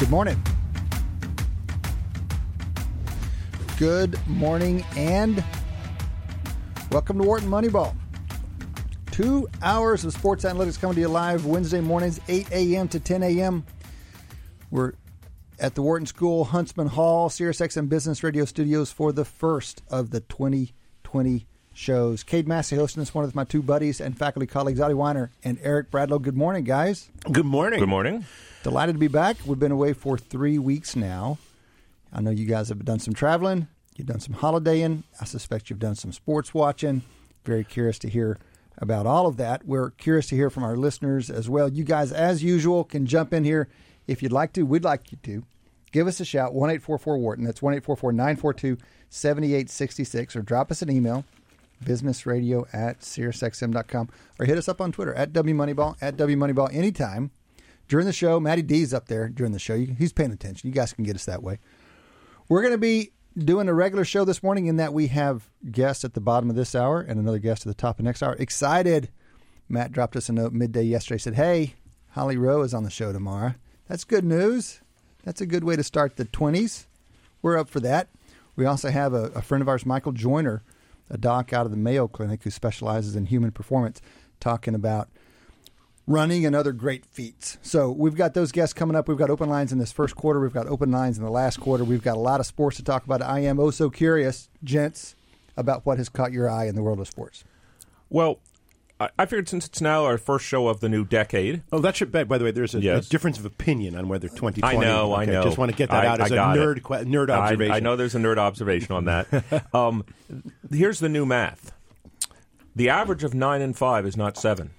Good morning. Good morning and welcome to Wharton Moneyball. Two hours of sports analytics coming to you live Wednesday mornings, 8 a.m. to 10 a.m. We're at the Wharton School, Huntsman Hall, SiriusXM Business Radio Studios for the first of the 2020 shows. Cade Massey hosting this one with my two buddies and faculty colleagues, Adi Wyner and Eric Bradlow. Good morning, guys. Good morning. Good morning. Delighted to be back. We've been away for three weeks now. I know you guys have done some traveling. You've done some holidaying. I suspect you've done some sports watching. Very curious to hear about all of that. We're curious to hear from our listeners as well. You guys, as usual, can jump in here if you'd like to. We'd like you to. Give us a shout, 1 844 Wharton. That's 1 942 7866. Or drop us an email, businessradio at SiriusXM.com. Or hit us up on Twitter, at WMoneyball, at WMoneyball, anytime. During the show, Matty D's up there during the show. He's paying attention. You guys can get us that way. We're going to be doing a regular show this morning in that we have guests at the bottom of this hour and another guest at the top of next hour. Excited. Matt dropped us a note midday yesterday. Said, "Hey, Holly Rowe is on the show tomorrow. That's good news. That's a good way to start the 20s. We're up for that. We also have a, a friend of ours, Michael Joyner, a doc out of the Mayo Clinic who specializes in human performance, talking about running and other great feats. So we've got those guests coming up. We've got open lines in this first quarter. We've got open lines in the last quarter. We've got a lot of sports to talk about. I am oh so curious, gents, about what has caught your eye in the world of sports. Well, I- I figured since it's now our first show of the new decade, Oh, that should. By the way, there's a, Yes. a difference of opinion on whether 2020. I know, I know. Just want to get that I- out as a nerd que- nerd I, observation. I know there's a nerd observation on that. um, here's the new math: the average of nine and five is not seven.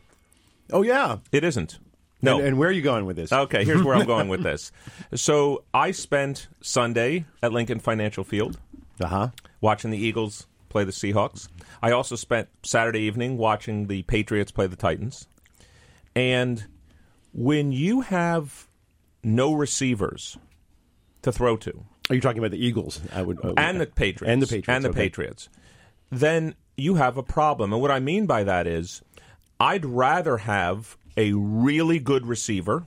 Oh yeah. It isn't. No. And, and where are you going with this? okay, here's where I'm going with this. So I spent Sunday at Lincoln Financial Field Uh huh. watching the Eagles play the Seahawks. I also spent Saturday evening watching the Patriots play the Titans. And when you have no receivers to throw to, Are you talking about the Eagles? I would. uh, and the Patriots, And the Patriots. and the okay. Patriots, then you have a problem. And what I mean by that is, I'd rather have a really good receiver,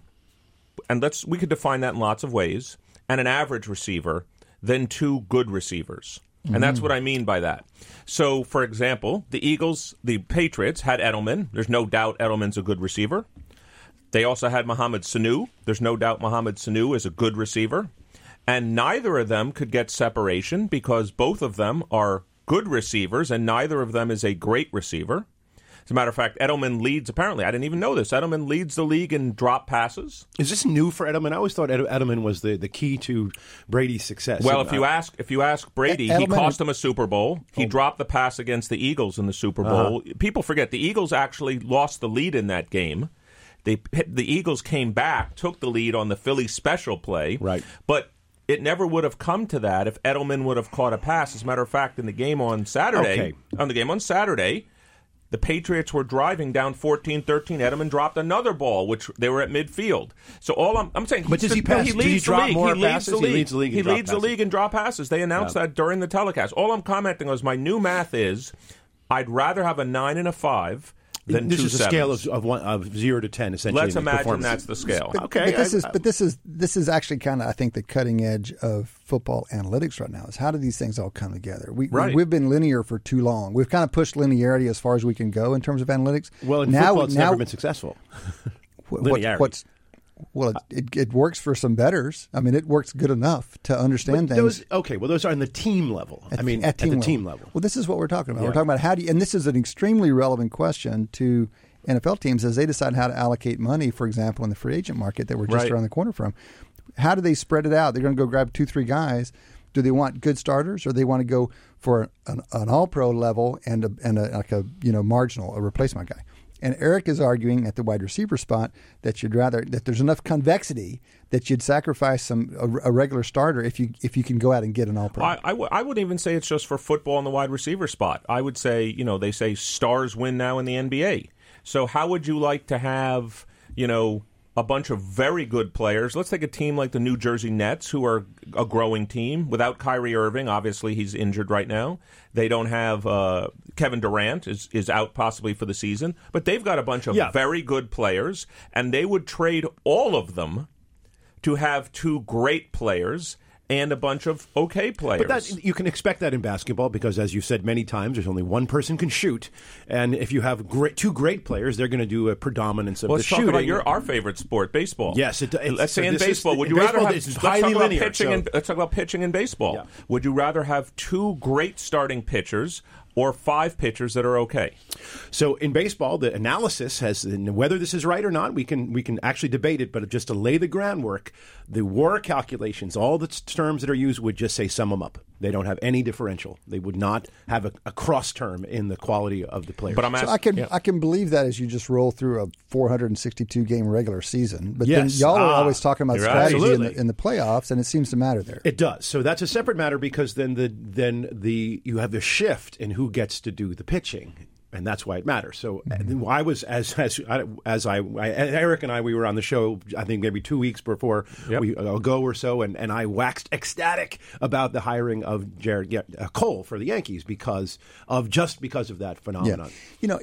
and let's we could define that in lots of ways, and an average receiver than two good receivers. And that's mm-hmm. what I mean by that. So, for example, the Eagles, the Patriots had Edelman. There's no doubt Edelman's a good receiver. They also had Mohamed Sanu. There's no doubt Mohamed Sanu is a good receiver. And neither of them could get separation because both of them are good receivers and neither of them is a great receiver. As a matter of fact, Edelman leads, apparently, I didn't even know this. Edelman leads the league in drop passes. Is this new for Edelman? I always thought Ed- Edelman was the, the key to Brady's success. Well, if you uh, ask if you ask Brady, he Edelman- cost him a Super Bowl. He dropped the pass against the Eagles in the Super Bowl. People forget the Eagles actually lost the lead in that game. They the Eagles came back, took the lead on the Philly special play. Right. But it never would have come to that if Edelman would have caught a pass. As a matter of fact, in the game on Saturday, Okay. on the game on Saturday, the Patriots were driving down 14-13. Edelman dropped another ball, which they were at midfield. So all I'm, I'm saying, But does he pass- he he leads the league. he leads the He league. leads the league He leads the passes. league in drop passes. They announced that during the telecast. All I'm commenting on is my new math is I'd rather have a nine and a five than this two is a scale of, of, one, of zero to ten, essentially. Let's in imagine performance. that's the scale. Okay, but this I- is I- but this is this is actually kind of I think the cutting edge of football analytics right now is how do these things all come together? We, Right. we have been linear for too long. We've kind of pushed linearity as far as we can go in terms of analytics. Well, in now football, it's now never been successful. what- linearity. what's well, it, it, it works for some betters. I mean, it works good enough to understand But things. okay, well, those are on the team level. I mean, at, team the level. team level. Well, this is what we're talking about. Yeah. We're talking about how do you, and this is an extremely relevant question to NFL teams as they decide how to allocate money, for example, in the free agent market that we're just Right. around the corner from. How do they spread it out? They're going to go grab two, three guys. Do they want good starters, or they want to go for an, an All Pro level and a, and a, like a you know marginal, a replacement guy? And Eric is arguing at the wide receiver spot that you'd rather that there's enough convexity that you'd sacrifice some a, a regular starter if you if you can go out and get an All Pro. I, I, w- I wouldn't even say it's just for football in the wide receiver spot. I would say, you know, they say stars win now in the NBA. So how would you like to have, you know, a bunch of very good players? Let's take a team like the New Jersey Nets, who are a growing team without Kyrie Irving. Obviously, he's injured right now. They don't have uh, Kevin Durant is is out possibly for the season, but they've got a bunch of Yeah. very good players, and they would trade all of them to have two great players and a bunch of okay players. But that, you can expect that in basketball because, as you've said many times, there's only one person can shoot, and if you have great, two great players, they're going to do a predominance of well, the let's shooting. talk about your our favorite sport, baseball. Yes, it- it's- let's say so in this is- baseball, would you baseball rather have? let's highly talk about linear, pitching. so- and, let's talk about pitching in baseball. Yeah. Would you rather have two great starting pitchers or five pitchers that are okay? So in baseball, the analysis has whether this is right or not. We can we can actually debate it, but just to lay the groundwork, the WAR calculations, all the terms that are used would just say sum them up. They don't have any differential. They would not have a, a cross term in the quality of the players. But I'm So. I can yeah. I can believe that as you just roll through a 462 game regular season, but Yes. then y'all are Ah, always talking about you're right. strategy in the, in the playoffs, and it seems to matter there. It does. So that's a separate matter because then the then the you have the shift in who gets to do the pitching. And that's why it matters. So uh, I was as as as I, I Eric and I we were on the show I think maybe two weeks before Yep. we ago or so, and, and I waxed ecstatic about the hiring of Gerrit uh, Cole for the Yankees because of just because of that phenomenon. You know,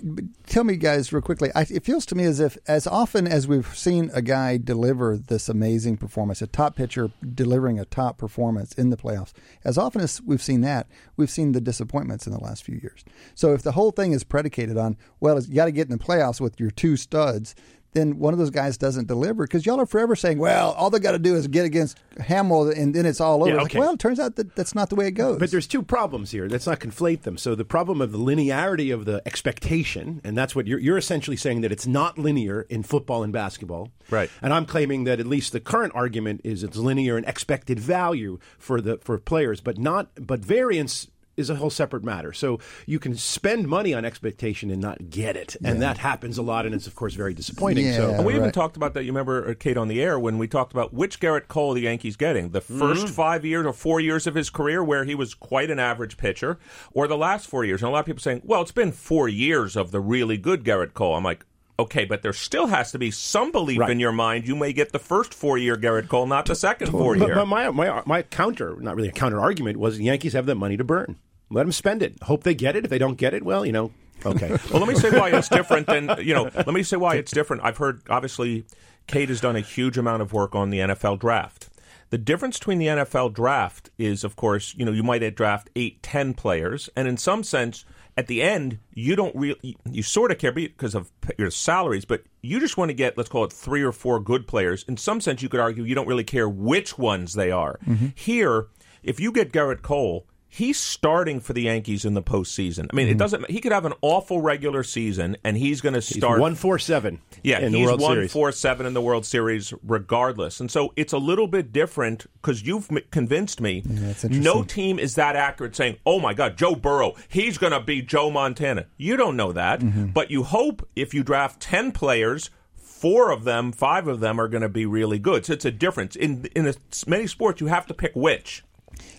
tell me, guys, real quickly. I, it feels to me as if, as often as we've seen a guy deliver this amazing performance, a top pitcher delivering a top performance in the playoffs, as often as we've seen that, we've seen the disappointments in the last few years. So if the whole thing is predicated on, well, you got to get in the playoffs with your two studs. Then one of those guys doesn't deliver because y'all are forever saying, "Well, all they got to do is get against Hamill, and then it's all over." Yeah, okay. Like, well, it turns out that that's not the way it goes. But there's two problems here. Let's not conflate them. So the problem of the linearity of the expectation, and that's what you're, you're essentially saying that it's not linear in football and basketball. Right. And I'm claiming that at least the current argument is it's linear in expected value for the for players, but not but variance is a whole separate matter. So you can spend money on expectation and not get it, and that happens a lot, and it's of course very disappointing. Yeah. So And we even talked about that. You remember, uh, Cade, on the air when we talked about which Gerrit Cole the Yankees getting the 1st five years or four years of his career where he was quite an average pitcher, or the last four years. And a lot of people saying, "Well, it's been four years of the really good Gerrit Cole." I'm like. Okay, but there still has to be some belief Right. in your mind. You may get the first four-year Gerrit Cole, not the second But, four-year. but my, my my counter, not really a counter argument, was the Yankees have the money to burn. Let them spend it. Hope they get it. If they don't get it, well, you know, okay. Well, let me say why it's different than you know. Let me say why it's different. I've heard obviously, Cade has done a huge amount of work on the NFL draft. The difference between the NFL draft is, of course, you know, you might draft eight, ten players, and in some sense, at the end, you don't really, you sort of care because of your salaries, but you just want to get, let's call it three or four good players. In some sense, you could argue you don't really care which ones they are. Mm-hmm. Here, if you get Gerrit Cole, he's starting for the Yankees in the postseason. I mean, it doesn't. He could have an awful regular season, and he's going to He's start one four seven. yeah, in the he's World won Series. four seven in the World Series, regardless. And so it's a little bit different because you've m- convinced me. that's no team is that accurate, saying, "Oh my God, Joe Burrow, he's going to be Joe Montana." You don't know that, Mm-hmm. but you hope if you draft ten players. Four of them, five of them are going to be really good. So it's a difference in in a, many sports. You have to pick which.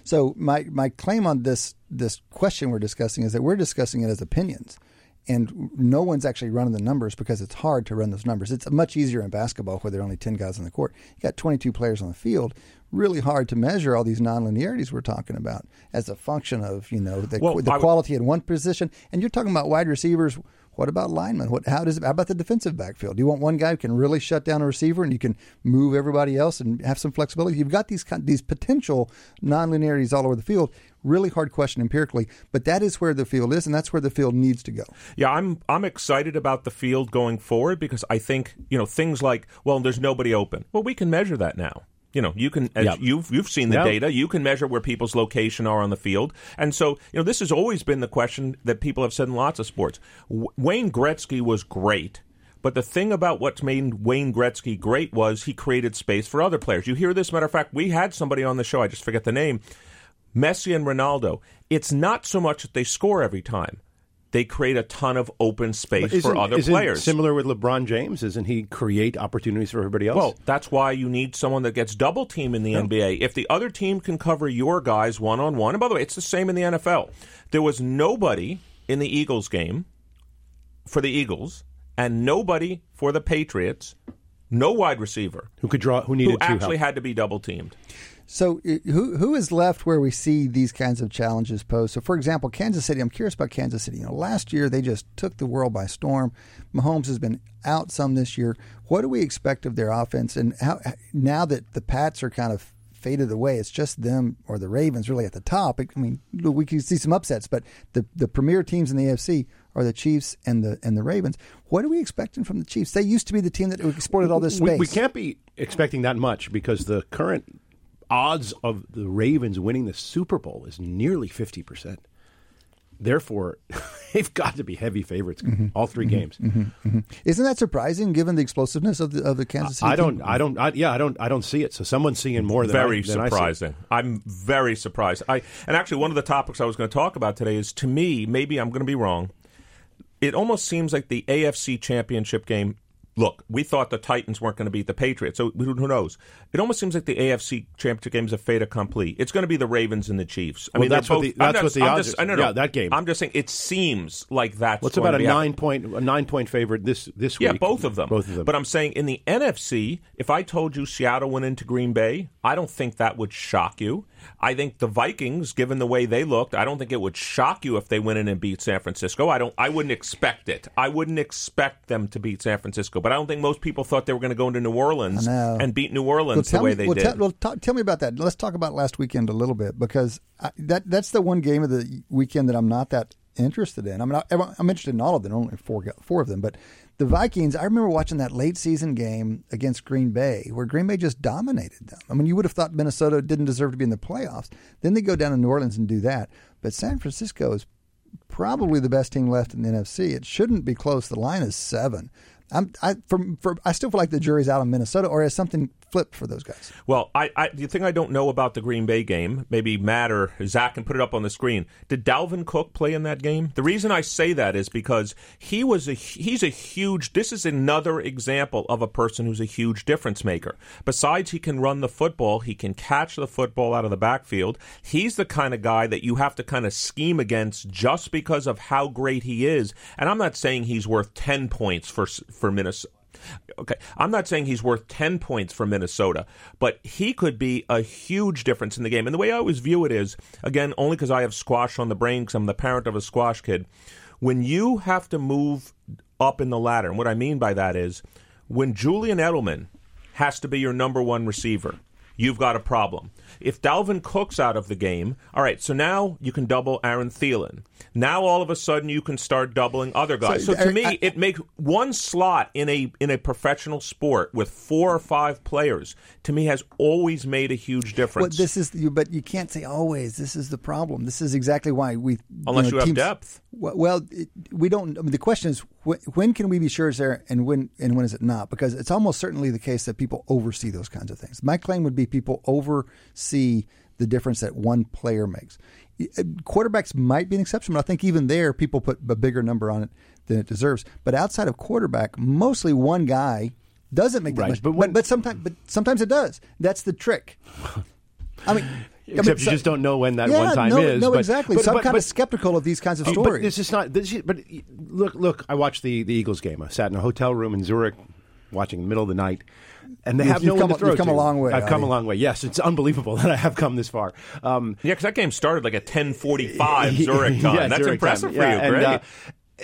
So my my claim on this this question we're discussing is that we're discussing it as opinions, and no one's actually running the numbers because it's hard to run those numbers. It's much easier in basketball where there are only ten guys on the court. You got twenty two players on the field. Really hard to measure all these nonlinearities we're talking about as a function of you know the, Well, the I would- quality in one position. And you're talking about wide receivers. What about linemen? What how does how about the defensive backfield? Do you want one guy who can really shut down a receiver and you can move everybody else and have some flexibility? You've got these these potential nonlinearities all over the field. Really hard question empirically, but that is where the field is, and that's where the field needs to go. Yeah, I'm I'm excited about the field going forward because I think you know things like well, there's nobody open. Well, we can measure that now. You know, you can as Yep. you've you've seen the Yep. data. You can measure where people's location are on the field, and so you know this has always been the question that people have said in lots of sports. W- Wayne Gretzky was great. But the thing about what's made Wayne Gretzky great was he created space for other players. You hear this, matter of fact, we had somebody on the show, I just forget the name, Messi and Ronaldo. It's not so much that they score every time. They create a ton of open space for other isn't players. Similar with LeBron James, isn't he create opportunities for everybody else? Well, that's why you need someone that gets double team in the NBA. If the other team can cover your guys one on one, and by the way, it's the same in the NFL. There was nobody in the Eagles game for the Eagles, and nobody for the Patriots. no wide receiver Who could draw? Who needed who actually help? had to be double teamed. So who who is left where we see these kinds of challenges posed? So for example, Kansas City. I'm curious about Kansas City. You know, last year they just took the world by storm. Mahomes has been out some this year. What do we expect of their offense? And how now that the Pats are kind of faded away, it's just them or the Ravens really at the top. I mean, we can see some upsets, but the the premier teams in the AFC are the Chiefs and the and the Ravens. What are we expecting from the Chiefs? They used to be the team that exported all this We, space. we can't be expecting that much because the current odds of the Ravens winning the Super Bowl is nearly fifty percent. Therefore, they've got to be heavy favorites Mm-hmm. all 3 mm-hmm. games. Mm-hmm. Mm-hmm. Isn't that surprising given the explosiveness of the of the Kansas City? I don't, team? I don't, I, yeah, I don't, I don't see it. So someone's seeing more than that. very I, than I see. surprising. I'm very surprised. I and actually one of the topics I was going to talk about today is to me, maybe I'm going to be wrong. It almost seems like the AFC Championship game. Look, we thought the Titans weren't going to beat the Patriots, so who who knows? It almost seems like the AFC Championship game is a fait accompli. It's going to be the Ravens and the Chiefs. I Well, mean, that's what the- that's I'm what the I'm odds just. I don't know. Yeah, that game. I'm just saying it seems like that's What's going about to a nine point, a nine point favorite this this week? yeah, both of them. Both of them. But I'm saying in the NFC, if I told you Seattle went into Green Bay, I don't think that would shock you. I think the Vikings, given the way they looked, I don't think it would shock you if they went in and beat San Francisco. I don't. I wouldn't expect it. I wouldn't expect them to beat San Francisco. But I don't think most people thought they were going to go into New Orleans and beat New Orleans tell the way me, they well, did. Tell, well, ta- tell me about that. Let's talk about last weekend a little bit because I, that that's the one game of the weekend that I'm not that interested in. I'm not. I'm interested in all of them. Only four four of them, but the Vikings. I remember watching that late season game against Green Bay where Green Bay just dominated them. I mean, you would have thought Minnesota didn't deserve to be in the playoffs. Then they go down to New Orleans and do that, but San Francisco is probably the best team left in the NFC. It shouldn't be close. The line is seven. I'm, I, for, for, I still feel like the jury's out on Minnesota, or has something flipped for those guys? Well, I, I the thing I don't know about the Green Bay game, maybe Matt or Zach can put it up on the screen. Did Dalvin Cook play in that game? The reason I say that is because he was a he's a huge. This is another example of a person who's a huge difference maker. Besides, he can run the football, he can catch the football out of the backfield. He's the kind of guy that you have to kind of scheme against just because of how great he is. And I'm not saying he's worth ten points for Minnesota. Okay, I'm not saying he's worth 10 points for Minnesota, but he could be a huge difference in the game. And the way I always view it is, again, only because I have squash on the brain, because I'm the parent of a squash kid. When you have to move up in the ladder, and what I mean by that is, when Julian Edelman has to be your number one receiver, you've got a problem. If Dalvin Cook's out of the game, all right, so now you can double Aaron Thielen. Now all of a sudden you can start doubling other guys. So, So, to I- me, I- it makes one slot in a in a professional sport with four or five players. To me, has always made a huge Well, difference. this is, you, but you can't say always. This is the problem. This is exactly why we, Unless know, you have teams- depth. Well, it, we don't. I mean, the question is wh- when can we be sure it's there, and when and when is it not? Because it's almost certainly the case that people oversee those kinds of things. My claim would be people oversee the difference that one player makes. Uh, Quarterbacks might be an exception, but I think even there, people put a bigger number on it than it deserves. But outside of quarterback, mostly one guy doesn't make that Right, much. but But, but, sometimes, but sometimes it does. That's the trick. I mean, I mean, you so- just don't know when that yeah, one time no, is. No, but, exactly. But, so I'm kind but- of skeptical of these kinds of But stories. this is not. This is, but look, look. I watched the the Eagles game. I sat in a hotel room in Zurich, watching in the middle of the night, and they You've- have no you've one come- to throw you've come to. a long way, I've come a long way. Yes, it's unbelievable that I have come this far. Um, yeah, because that game started like at 10:45 Zurich time. Yeah, That's Zurich impressive time. for Yeah, you. and, Great. uh,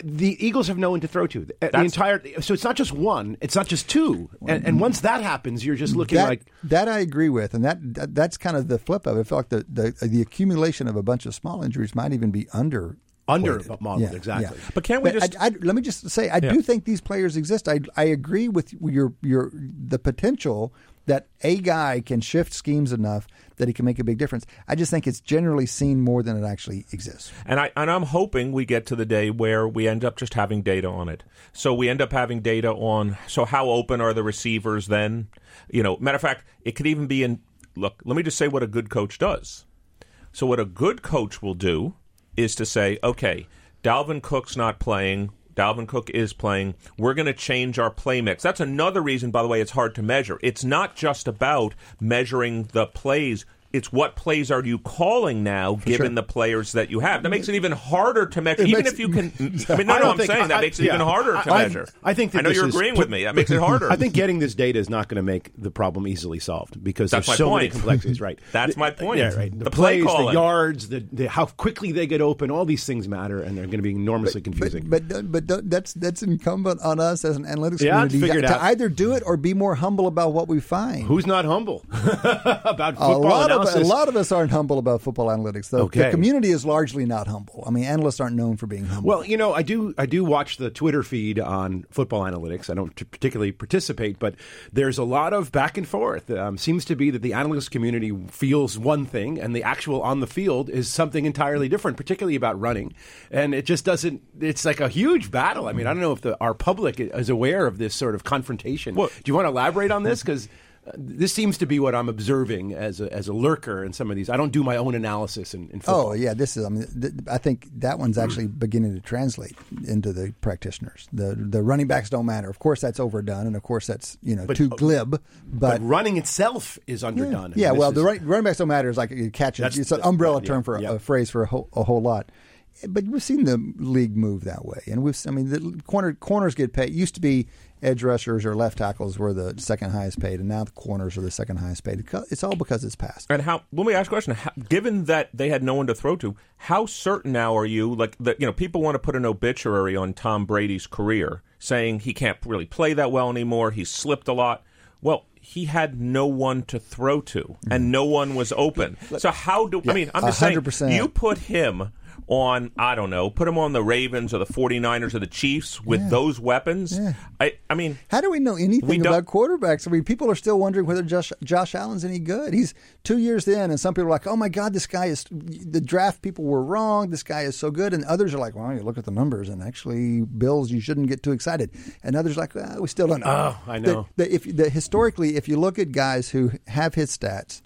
the Eagles have no one to throw to. The, the entire so it's not just one. It's not just two. And, and mm-hmm. once that happens, you're just looking that, like that I agree with, and that, that that's kind of the flip of it. I feel like the, the the accumulation of a bunch of small injuries might even be under Under weighted. modeled, exactly. But can't we just- I, I- let me just say, I do think these players exist. I I agree with your your the potential that a guy can shift schemes enough that he can make a big difference. I just think it's generally seen more than it actually exists. And I and I'm hoping we get to the day where we end up just having data on it. So we end up having data on so how open are the receivers then? You know, matter of fact, it could even be in look, let me just say what a good coach does. So what a good coach will do is to say, okay, Dalvin Cook's not playing. Dalvin Cook is playing. We're going to change our play mix. That's another reason, by the way, it's hard to measure. It's not just about measuring the plays. It's what plays are you calling now, given sure. the players that you have. That makes it even harder to measure. It even makes- if you can, I mean, no, I no, I'm think- saying that makes it yeah. even harder to I- I- measure. I think that I know you're is agreeing with me. That makes it harder. I think getting this data is not going to make the problem easily solved because That's there's my so many complexities. Right. That's my point. Yeah, right. The, The play plays, the yards, the, the how quickly they get open. All these things matter, and they're going to be enormously confusing. But but but don't- that's that's incumbent on us as an analytics Yeah, community figure it to either do it or be more humble about what we find. Who's not humble about a football lot analysis? of a lot of us aren't humble about football analytics. The, the community is largely not humble. I mean, analysts aren't known for being humble. Well, you know, I do. I do watch the Twitter feed on football analytics. I don't t- particularly participate, but there's a lot of back and forth. Um, seems to be that the analyst community feels one thing, and the actual on the field is something entirely different, particularly about running. And it just doesn't. It's like a huge battle. I mean, I don't know if the, our public is aware of this sort of confrontation. Well- do you want to elaborate on this? Because this seems to be what I'm observing as a, as a lurker in some of these. I don't do my own analysis in, in football. Oh yeah, this is. I mean, th- I think that one's actually beginning to translate into the practitioners. The the running backs don't matter. Of course, that's overdone, and of course, that's you know too glib. But, But running itself is underdone. Mean, yeah well, is- the running, running backs don't matter. Is like you catch it. It's an umbrella yeah, term for a, yeah. a phrase for a whole, a whole lot. But we've seen the league move that way, and we've. I mean, the corner corners get paid. It used to be edge rushers or left tackles were the second highest paid, and now the corners are the second highest paid. It's all because it's passed. And how? Let me ask a question. How, given that they had no one to throw to, how certain now are you? Like that, you know, people want to put an obituary on Tom Brady's career, saying he can't really play that well anymore. He's slipped a lot. Well, he had no one to throw to, and mm-hmm. no one was open. So how do I mean? I'm just saying, 100%. you put him on I don't know, put him on the Ravens or the 49ers or the Chiefs with Yeah. those weapons. Yeah. I I mean, How do we know anything don't- about quarterbacks? I mean, people are still wondering whether Josh, Josh Allen's any good. He's two years in, and some people are like, "Oh my God, this guy is." The draft people were wrong. This guy is so good, and others are like, "Well, you look at the numbers, and actually, Bills, you shouldn't get too excited." And others are like, well, "We still don't know." Oh, I know. The, the, if the, historically, if you look at guys who have hit stats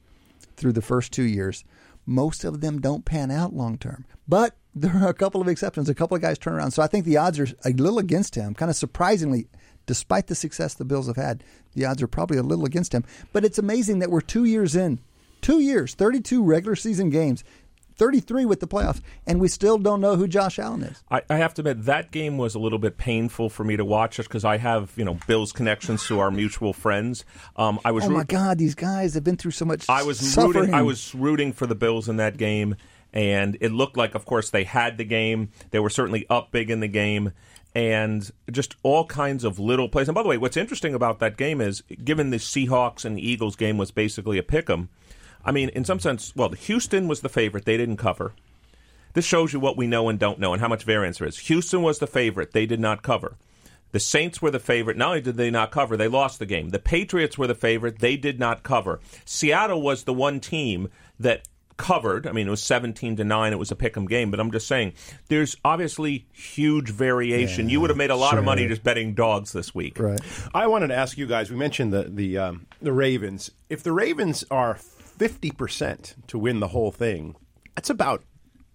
through the first two years, most of them don't pan out long term. But there are a couple of exceptions. A couple of guys turn around. So I think the odds are a little against him. Kind of surprisingly, despite the success the Bills have had, the odds are probably a little against him. But it's amazing that we're two years in, two years, 32 regular season games, 33 with the playoffs, and we still don't know who Josh Allen is. I, I have to admit that game was a little bit painful for me to watch, just because I have you know Bill's connections to our mutual friends. Um, I was Oh my root- God, these guys have been through so much. I was suffering. rooting. I was rooting for the Bills in that game, and it looked like, of course, they had the game. They were certainly up big in the game, and just all kinds of little plays. And by the way, what's interesting about that game is, given the Seahawks and Eagles game was basically a pick 'em. I mean, in some sense, well, Houston was the favorite. They didn't cover. This shows you what we know and don't know and how much variance there is. Houston was the favorite. They did not cover. The Saints were the favorite. Not only did they not cover, they lost the game. The Patriots were the favorite. They did not cover. Seattle was the one team that covered. I mean, it was 17 to 9. It was a pick 'em game, but I'm just saying there's obviously huge variation. you would have made a lot of money just betting dogs this week. right. I wanted to ask you guys. We mentioned the the um, the Ravens. If the Ravens are fifty percent to win the whole thing, that's about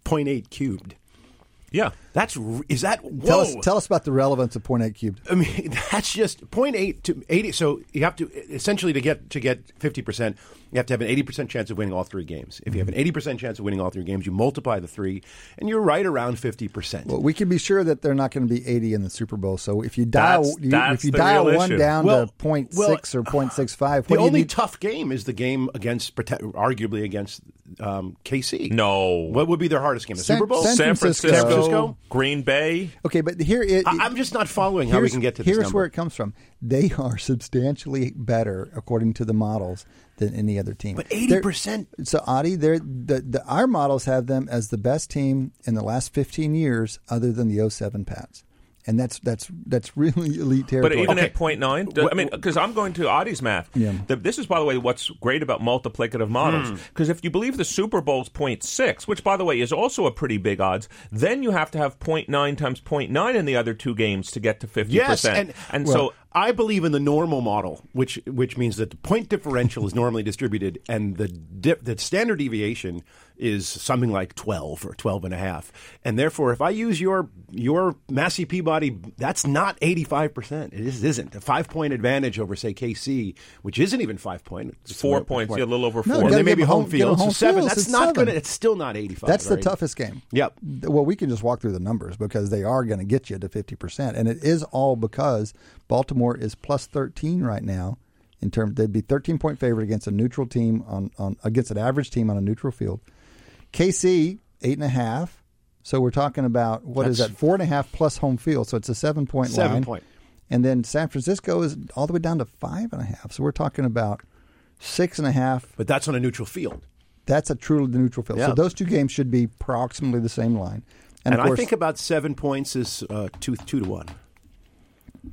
0.8 cubed. Yeah. That's r- is that whoa? Tell us, tell us about the relevance of point eight cubed. I mean, that's just 0.8 to 80. So you have to essentially to get to get 50 percent, you have to have an 80 percent chance of winning all three games. If you have an 80 percent chance of winning all three games, you multiply the three, and you're right around 50 percent. Well, we can be sure that they're not going to be 80 in the Super Bowl. So if you dial, That's- you, that's if you dial one issue. down Well- to 0.6 well, or 0.65, The what do you only need? tough game is the game against, arguably against um, KC. No. What would be their hardest game? The San- Super Bowl? San San Francisco. Francisco, San Francisco? Green Bay. okay, but here it, I- I'm just not following how we can get to this Here's number. where it comes from. They are substantially better, according to the models, than any other team. But 80%? So, Adi, they're, the, the, our models have them as the best team in the last 15 years, other than the 07 Pats. And that's that's that's really elite territory. But even Okay. at point nine, I mean, because I'm going to Adi's math. Yeah. The- this is, by the way, what's great about multiplicative models. Hmm. Because if you believe the Super Bowl's point six, which, by the way, is also a pretty big odds, then you have to have point nine times point nine in the other two games to get to fifty Yes, percent. and- so I believe in the normal model, which which means that the point differential is normally distributed, and the di- the standard deviation is something like 12 or 12 and a half. And therefore, if I use your your Massey Peabody, that's not 85%. It is, isn't. A five point advantage over, say, KC, which isn't even five point. It's four points, yeah, a little over four. you And gotta then maybe home home- give them field. So home seven. fields. That's not seven. good. It's still not 85. That's the right? toughest game. Yep. Well, we can just walk through the numbers because they are going to get you to 50%. And it is all because Baltimore is plus 13 right now. In terms, they'd be 13 point favorite against a neutral team on, on against an average team on a neutral field. KC eight and a half. So we're talking about what is That's- that four and a half plus home field. So it's a seven point Seven line. point. And then San Francisco is all the way down to five and a half. So we're talking about six and a half But that's on a neutral field. that's a truly neutral field. Yeah. So those two games should be approximately the same line. And, And, course, I think about seven points is uh, two two to one.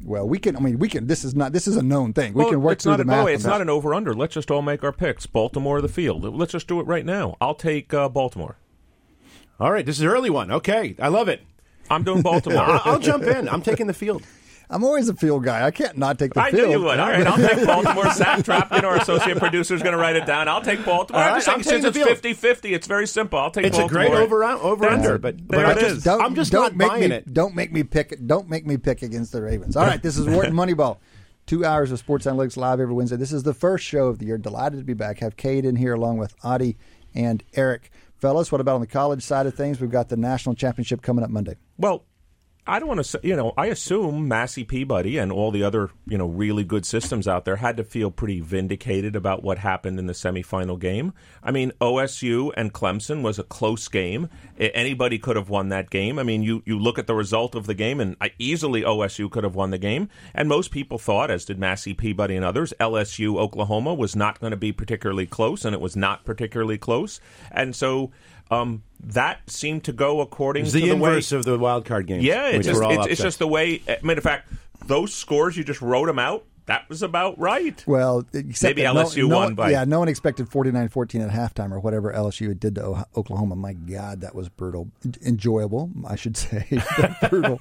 Well, we can. I mean, we can. This is not. This is a known thing. We can work through not the math. by the it's not an over under. Let's just all make our picks. Baltimore or the field. Let's just do it right now. I'll take uh, Baltimore. All right, this is an early one. Okay, I love it. I'm doing Baltimore. I'll jump in. I'm taking the field. I'm always a field guy. I can't not take the I field. knew you would. All right, I'll take Baltimore. Zach Trapkin, our associate producer, is going to write it down. I'll take Baltimore. All right, I just I'm think taking since it's field. 50-50, it's very simple. I'll take It's a great over uh, over That's under, but, but There I it just, is. Don't, I'm just don't not make buying me, it. Don't make me pick. Don't make me pick against the Ravens. All right, this is Wharton Moneyball. Two hours of sports analytics live every Wednesday. This is the first show of the year. Delighted to be back. Have Cade in here along with Adi and Eric. Fellas, what about on the college side of things? We've got the national championship coming up Monday. Well, I don't want to say, you know, I assume Massey Peabody and all the other, you know, really good systems out there had to feel pretty vindicated about what happened in the semifinal game. I mean, OSU and Clemson was a close game. Anybody could have won that game. I mean, you, you look at the result of the game, and easily OSU could have won the game. And most people thought, as did Massey Peabody and others, LSU Oklahoma was not going to be particularly close, and it was not particularly close. And so. Um, that seemed to go according to the the way inverse of the wild card game. yeah, it's just, it's, it's just the way. Mean, in fact, those scores you just wrote them out. That was about right. Well, except Maybe that no- LSU no, won one- by- yeah. No one expected 49-14 at halftime or whatever LSU did to O- Oklahoma. My God, that was brutal. Enjoyable, I should say, brutal.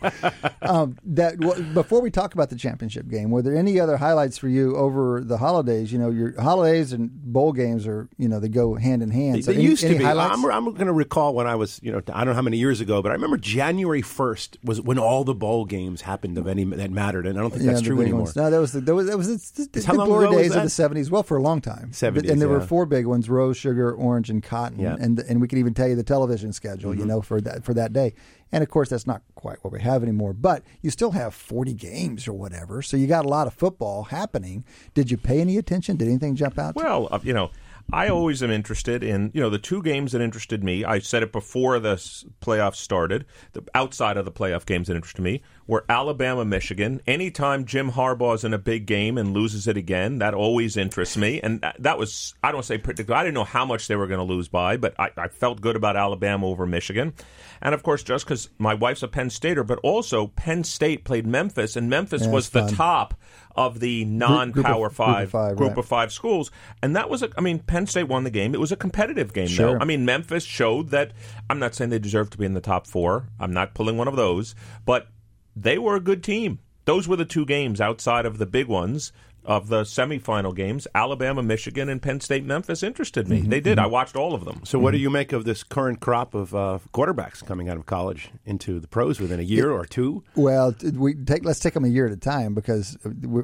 um, that w- before we talk about the championship game, were there any other highlights for you over the holidays? You know, your holidays and bowl games are you know they go hand in hand. So It any, used to any be. highlights? I'm, I'm going to recall when I was, you know, I don't know how many years ago, but I remember January 1st was when all the bowl games happened of any that mattered, and I don't think that's true anymore. ones. No, that was the, that was, that was the, the, glory days of the seventies. Well, for a long time. 70s, and there were four big ones: rose, sugar, orange, and cotton. Yeah. And and we can even tell you the television schedule. Mm-hmm. You know, for that for that day. And of course, that's not quite what we have anymore. But you still have forty games or whatever, so you got a lot of football happening. Did you pay any attention? Did anything jump out? to you? Well, uh, you know, I always am interested in you know the two games that interested me. I said it before the playoffs started. The outside of the playoff games that interested me were Alabama, Michigan. Anytime Jim Harbaugh's in a big game and loses it again, that always interests me. And that, that was I don't say predictable. I didn't know how much they were going to lose by, but I, I felt good about Alabama over Michigan. And of course, just because my wife's a Penn Stater, but also Penn State played Memphis, and Memphis Yeah, was the fun. top of the non-power group of five five, group right. of five schools, and that was a. I mean, Penn State won the game. It was a competitive game, Sure. though. I mean, Memphis showed that. I'm not saying they deserve to be in the top four. I'm not pulling one of those, but they were a good team. Those were the two games outside of the big ones of the semifinal games. Alabama, Michigan, and Penn State, Memphis interested Mm-hmm, me. They did. I watched all of them. So, what do you make of this current crop of uh, quarterbacks coming out of college into the pros within a year or two? Well, we take let's take them a year at a time because we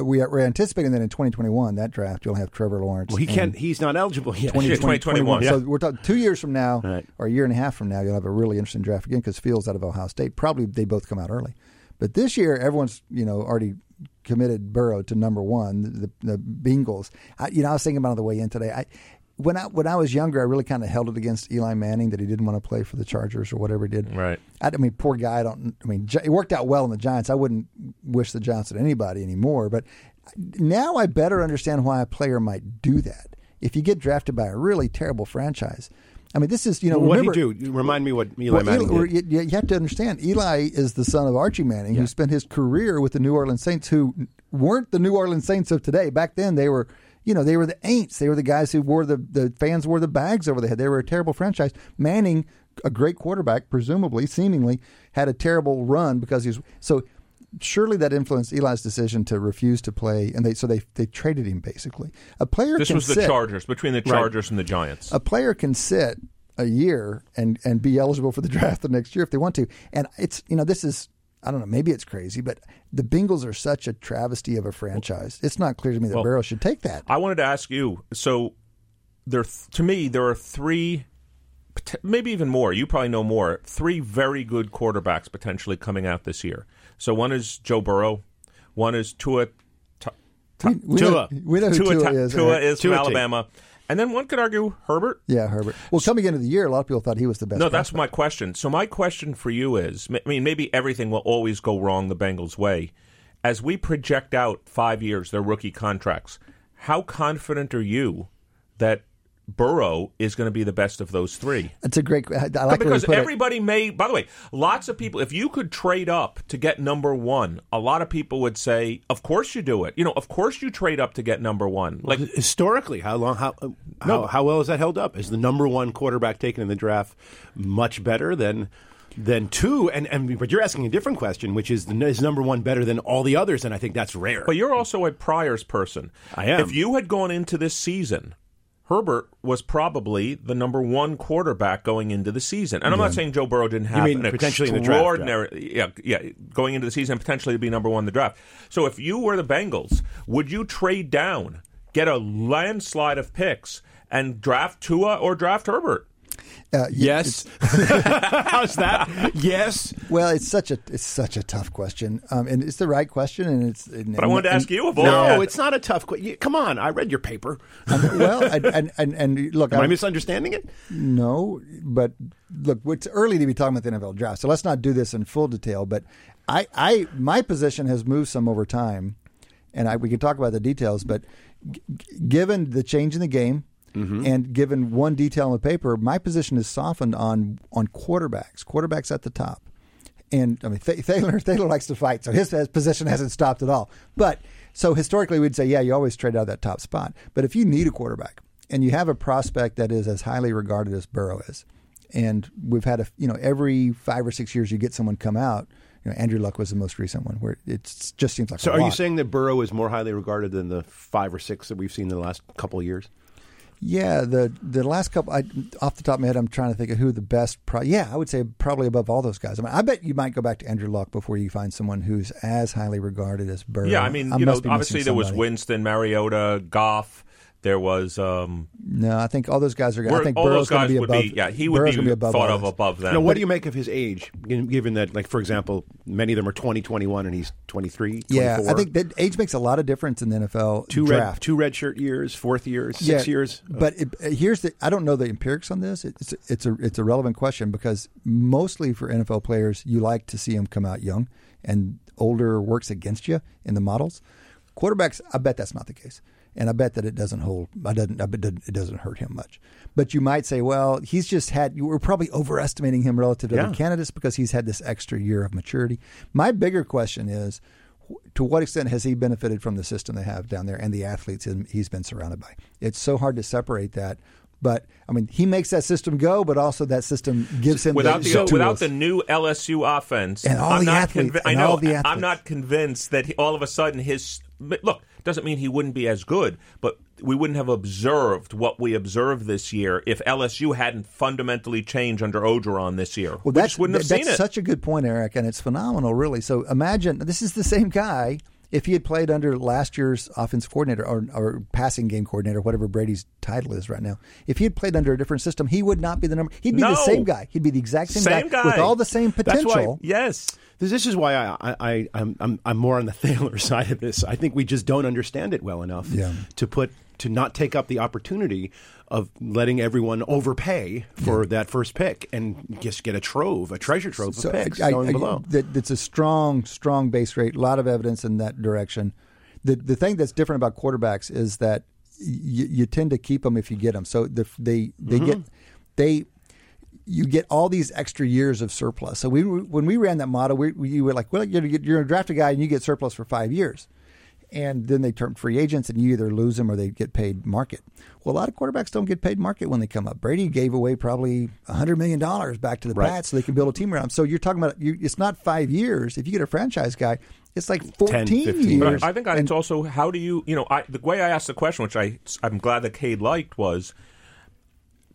we are, we're anticipating that in 2021 that draft you'll have Trevor Lawrence. Well, he can't. He's not eligible yet. 20, Yeah, 2021. So we're talking two years from now, Right. or a year and a half from now, you'll have a really interesting draft again because Fields out of Ohio State. Probably they both come out early, but this year everyone's you know already committed Burrow to number one. The, the Bengals. I, you know, I was thinking about it on the way in today. I when I when I was younger, I really kind of held it against Eli Manning that he didn't want to play for the Chargers or whatever he did. Right. I, I mean, poor guy. I don't. I mean, it worked out well in the Giants. I wouldn't wish the Giants on anybody anymore. But now I better understand why a player might do that. If you get drafted by a really terrible franchise, I mean, this is you know. what did remember, he do? Remind me what Eli well, Manning Eli- did. you, you have to understand, Eli is the son of Archie Manning, who spent his career with the New Orleans Saints, who weren't the New Orleans Saints of today. Back then, they were, you know, they were the Aints. They were the guys who wore the the fans wore the bags over their head. They were a terrible franchise. Manning, a great quarterback, presumably, seemingly, had a terrible run because he's so. Surely that influenced Eli's decision to refuse to play, and they so they they traded him basically. A player This can was the sit, Chargers between the Chargers and the Giants. a player can sit a year and and be eligible for the draft the next year if they want to. And it's you know this is I don't know maybe it's crazy, but the Bengals are such a travesty of a franchise. It's not clear to me that Well, Burrow should take that. I wanted to ask you. So, there, to me, there are three, maybe even more. You probably know more. Three very good quarterbacks potentially coming out this year. So one is Joe Burrow, one is Tua. Ta- we, we Tua. Know, we know who Tua, Tua, is. Tua Eric. is from Tua Alabama, and then one could argue Herbert. Yeah, Herbert. Well, coming into the year, a lot of people thought he was the best. No, that's prospect. my question. So my question for you is, I mean, maybe everything will always go wrong the Bengals' way. As we project out five years, their rookie contracts, how confident are you that Burrow is going to be the best of those three? It's a great. I like the way you because put it. everybody may. By the way, lots of people. If you could trade up to get number one, a lot of people would say, "Of course you do it." You know, of course you trade up to get number one. Like historically, how long? How uh, how, how well is that held up? Is the number one quarterback taken in the draft much better than than two? And and but you're asking a different question, which is the, is number one better than all the others? And I think that's rare. But you're also a priors person. I am. If you had gone into this season, Herbert was probably the number one quarterback going into the season. And I'm not saying Joe Burrow didn't have mean an potentially in the draft, extraordinary, yeah, yeah, going into the season potentially to be number one in the draft. So if you were the Bengals, would you trade down, get a landslide of picks, and draft Tua or draft Herbert? Uh, yes. How's that? Yes. Well, it's such a it's such a tough question, um, and it's the right question, and it's. And, But I wanted to ask you of all. No, it's not a tough question. Come on, I read your paper. well, and, and, and, and look, Am I I'm- misunderstanding it? No, but look, it's early to be talking about the NFL draft, so let's not do this in full detail. But I, I, my position has moved some over time, and I, we can talk about the details. But g- g- given the change in the game, Mm-hmm. and given one detail in the paper, my position is softened on on quarterbacks, quarterbacks at the top. And I mean, Th- Thaler, Thaler likes to fight, so his, his position hasn't stopped at all. But so historically, we'd say, yeah, you always trade out of that top spot. But if you need a quarterback and you have a prospect that is as highly regarded as Burrow is, and we've had a, you know, every five or six years you get someone come out. You know, Andrew Luck was the most recent one, where it just seems like. So, are you saying that Burrow is more highly regarded than the five or six that we've seen in the last couple of years? Yeah, the the last couple, I, off the top of my head, I'm trying to think of who the best. Pro, yeah, I would say probably above all those guys. I mean, I bet you might go back to Andrew Luck before you find someone who's as highly regarded as Burrow. Yeah, I mean, I you know, obviously there was. Winston, Mariota, Goff. There was um, No, I think all those guys are. going I We're- think all Burrow's going to be above. be yeah he would Burrow's be gonna be above thought all of those. above them. Now, what do you make of his age, given given that, like, for example, many of them are 20, 21, and he's 23, 24? Yeah, I think that age makes a lot of difference in the NFL two draft. red two red shirt years, fourth years, six Yeah, years. But it, uh, here's the I don't know the empirics on this. It's it's a it's a relevant question because mostly for NFL players, you like to see them come out young, and older works against you in the models. Quarterbacks, I bet that's not the case, and I bet that it doesn't hold. I doesn't. I bet it doesn't hurt him much. But you might say, well, he's just had. You were probably overestimating him relative to Yeah. other candidates because he's had this extra year of maturity. My bigger question is to what extent has he benefited from the system they have down there and the athletes he's been surrounded by? It's so hard to separate that. But I mean, he makes that system go, but also that system gives him without the, tools. without the new LSU offense And all I'm the not athletes, convi- I know all the I'm not convinced that he, all of a sudden his look doesn't mean he wouldn't be as good, but we wouldn't have observed what we observed this year if LSU hadn't fundamentally changed under Orgeron this year. Well, we that's just wouldn't have that's seen it. such a good point, Eric, and it's phenomenal, really. So imagine this is the same guy. If he had played under last year's offensive coordinator or, or passing game coordinator, whatever Brady's title is right now, if he had played under a different system, he would not be the number. He'd be the same guy. He'd be the exact same, Same guy, guy. with all the same That's why- potential. yes. This, this is why I, I, I I'm, I'm I'm more on the Thaler side of this. I think we just don't understand it well enough Yeah. to put to not take up the opportunity of letting everyone overpay for that first pick and just get a trove, a treasure trove of picks going below. That, that's a strong, strong base rate. A lot of evidence in that direction. The the thing that's different about quarterbacks is that you, you tend to keep them if you get them. So the, they they get Mm-hmm. they you get all these extra years of surplus. So we when we ran that model, we, we were like, well, you're, you're going to draft a guy and you get surplus for five years. and then they turn free agents, and you either lose them or they get paid market. Well, a lot of quarterbacks don't get paid market when they come up. Brady gave away probably hundred million dollars back to the Right. Pats so they can build a team around. him. So you're talking about you, it's not five years. If you get a franchise guy, it's like 14 15 years. But I think it's also how do you, you know, I, the way I asked the question, which I I'm glad that Cade liked, was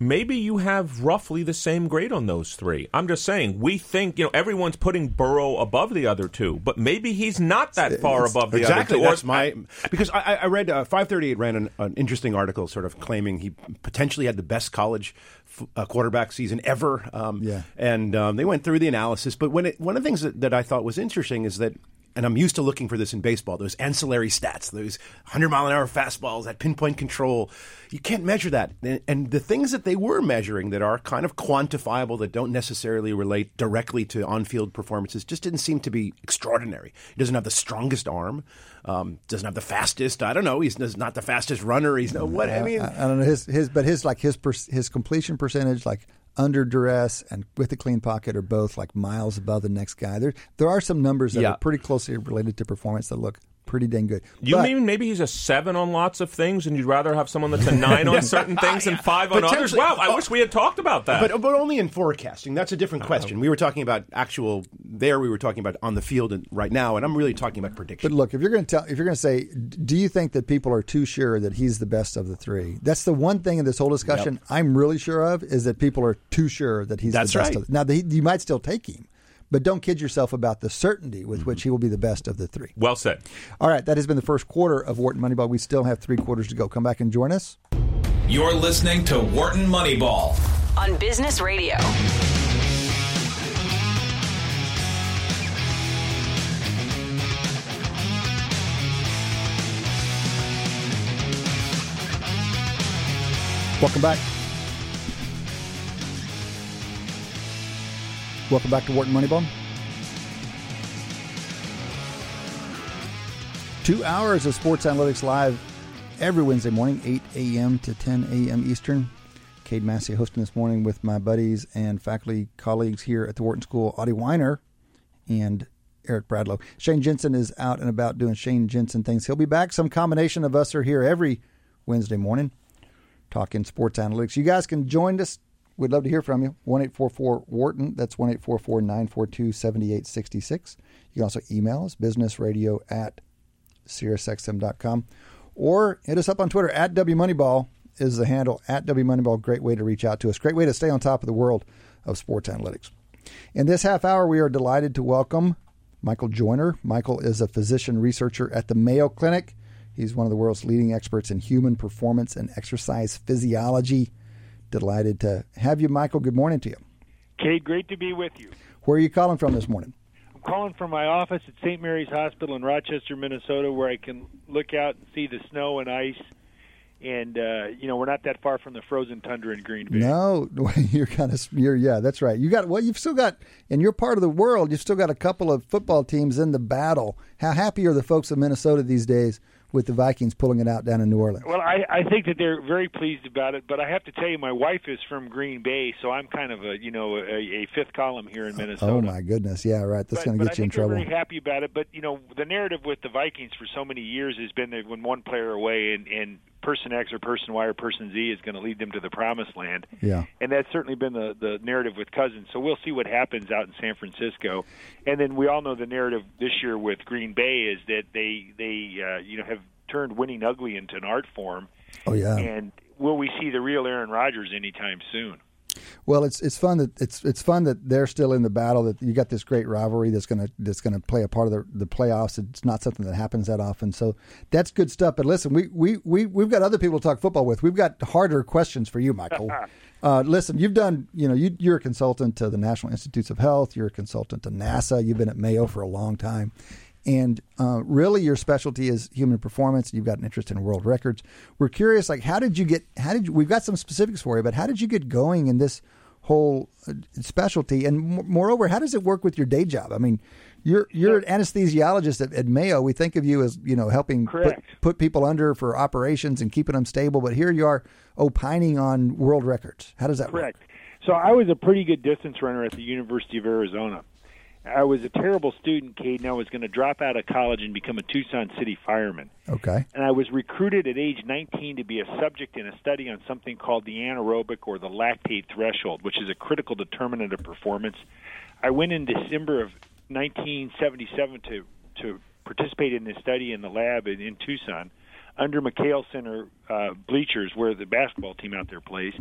maybe you have roughly the same grade on those three. I'm just saying we think, you know, everyone's putting Burrow above the other two, but maybe he's not that far above the exactly. other two. Or- That's my because I, I- I read uh, 538 ran an, an interesting article, sort of claiming he potentially had the best college f- uh, quarterback season ever. Um, Yeah. and um, they went through the analysis. But when it, one of the things that, that I thought was interesting is that. And I'm used to looking for this in baseball, those ancillary stats, those 100 mile an hour fastballs, that pinpoint control. You can't measure that. And, the things that they were measuring that are kind of quantifiable, that don't necessarily relate directly to on field performances, just didn't seem to be extraordinary. He doesn't have the strongest arm, um, doesn't have the fastest. I don't know. He's, not the fastest runner. He's no what. I mean, I, I don't know his his, but his like his per, his completion percentage, like under duress and with a clean pocket, are both like miles above the next guy. There there are some numbers that Yeah. are pretty closely related to performance that look pretty dang good. You But- mean maybe he's a seven on lots of things, and you'd rather have someone that's a nine on certain things and five on others? Wow, I oh. wish we had talked about that. But but only in forecasting. That's a different question. We were talking about actual. There, we were talking about on the field and right now, and I'm really talking about prediction. But look, if you're going to tell, if you're going to say, do you think that people are too sure that he's the best of the three? That's the one thing in this whole discussion I'm really sure of is that people are too sure that he's That's the best. right. Of Now, the, you might still take him, but don't kid yourself about the certainty with Mm-hmm. which he will be the best of the three. well said. All right, that has been the first quarter of Wharton Moneyball. We still have three quarters to go. Come back and join us. You're listening to Wharton Moneyball. on Business Radio. Welcome back. Welcome back to Wharton Moneyball. Two hours of Sports Analytics Live every Wednesday morning, 8 a.m. to 10 a.m. Eastern. Cade Massey hosting this morning with my buddies and faculty colleagues here at the Wharton School, Adi Wyner and Eric Bradlow. Shane Jensen is out and about doing Shane Jensen things. He'll be back. Some combination of us are here every Wednesday morning talking sports analytics. You guys can join us. We'd love to hear from you. 1 844 Wharton. That's 1 844 942 7866. You can also email us, businessradio at SiriusXM.com. Or hit us up on Twitter at WMoneyball is the handle at WMoneyball. Great way to reach out to us. Great way to stay on top of the world of sports analytics. In this half hour, we are delighted to welcome Michael Joyner. Michael is a physician researcher at the Mayo Clinic. He's one of the world's leading experts in human performance and exercise physiology. Delighted to have you, Michael. Good morning to you. Cade, great to be with you. Where are you calling from this morning? I'm calling from my office at St. Mary's Hospital in Rochester, Minnesota, where I can look out and see the snow and ice. And uh, you know, we're not that far from the frozen tundra in Green Bay. No, you're kind of you're yeah, that's right. You got well, you've still got in your part of the world, you've still got a couple of football teams in the battle. How happy are the folks of Minnesota these days with the Vikings pulling it out down in New Orleans? Well, I, I think that they're very pleased about it, but I have to tell you, my wife is from Green Bay, so I'm kind of a you know a, a fifth column here in Minnesota. Oh my goodness, yeah, right. That's going to get you in trouble. very happy about it. But you know, the narrative with the Vikings for so many years has been that when one player away and, and person X or person Y or person Z is going to lead them to the promised land. Yeah. And that's certainly been the the narrative with Cousins. So we'll see what happens out in San Francisco. And then we all know the narrative this year with Green Bay is that they they uh, you know have turned winning ugly into an art form. Oh yeah. And will we see the real Aaron Rodgers anytime soon? Well, it's it's fun that it's it's fun that they're still in the battle. That you got this great rivalry that's gonna that's gonna play a part of the the playoffs. It's not something that happens that often, so that's good stuff. But listen, we we we we've got other people to talk football with. We've got harder questions for you, Michael. uh, listen, you've done you know you you're a consultant to the National Institutes of Health. You're a consultant to NASA. You've been at Mayo for a long time. And uh, really, your specialty is human performance. You've got an interest in world records. We're curious, like, how did you get? How did you, we've got some specifics for you, but how did you get going in this whole uh, specialty? And m- moreover, how does it work with your day job? I mean, you're you're an anesthesiologist at, at Mayo. We think of you as you know helping put, Correct. put people under for operations and keeping them stable. But here you are opining on world records. How does that Correct. So I was a pretty good distance runner at the University of Arizona. I was a terrible student, and I was going to drop out of college and become a Tucson City fireman. Okay. And I was recruited at age 19 to be a subject in a study on something called the anaerobic or the lactate threshold, which is a critical determinant of performance. I went in December of 1977 to to participate in this study in the lab in, in Tucson under McKale Center uh, bleachers where the basketball team out there plays.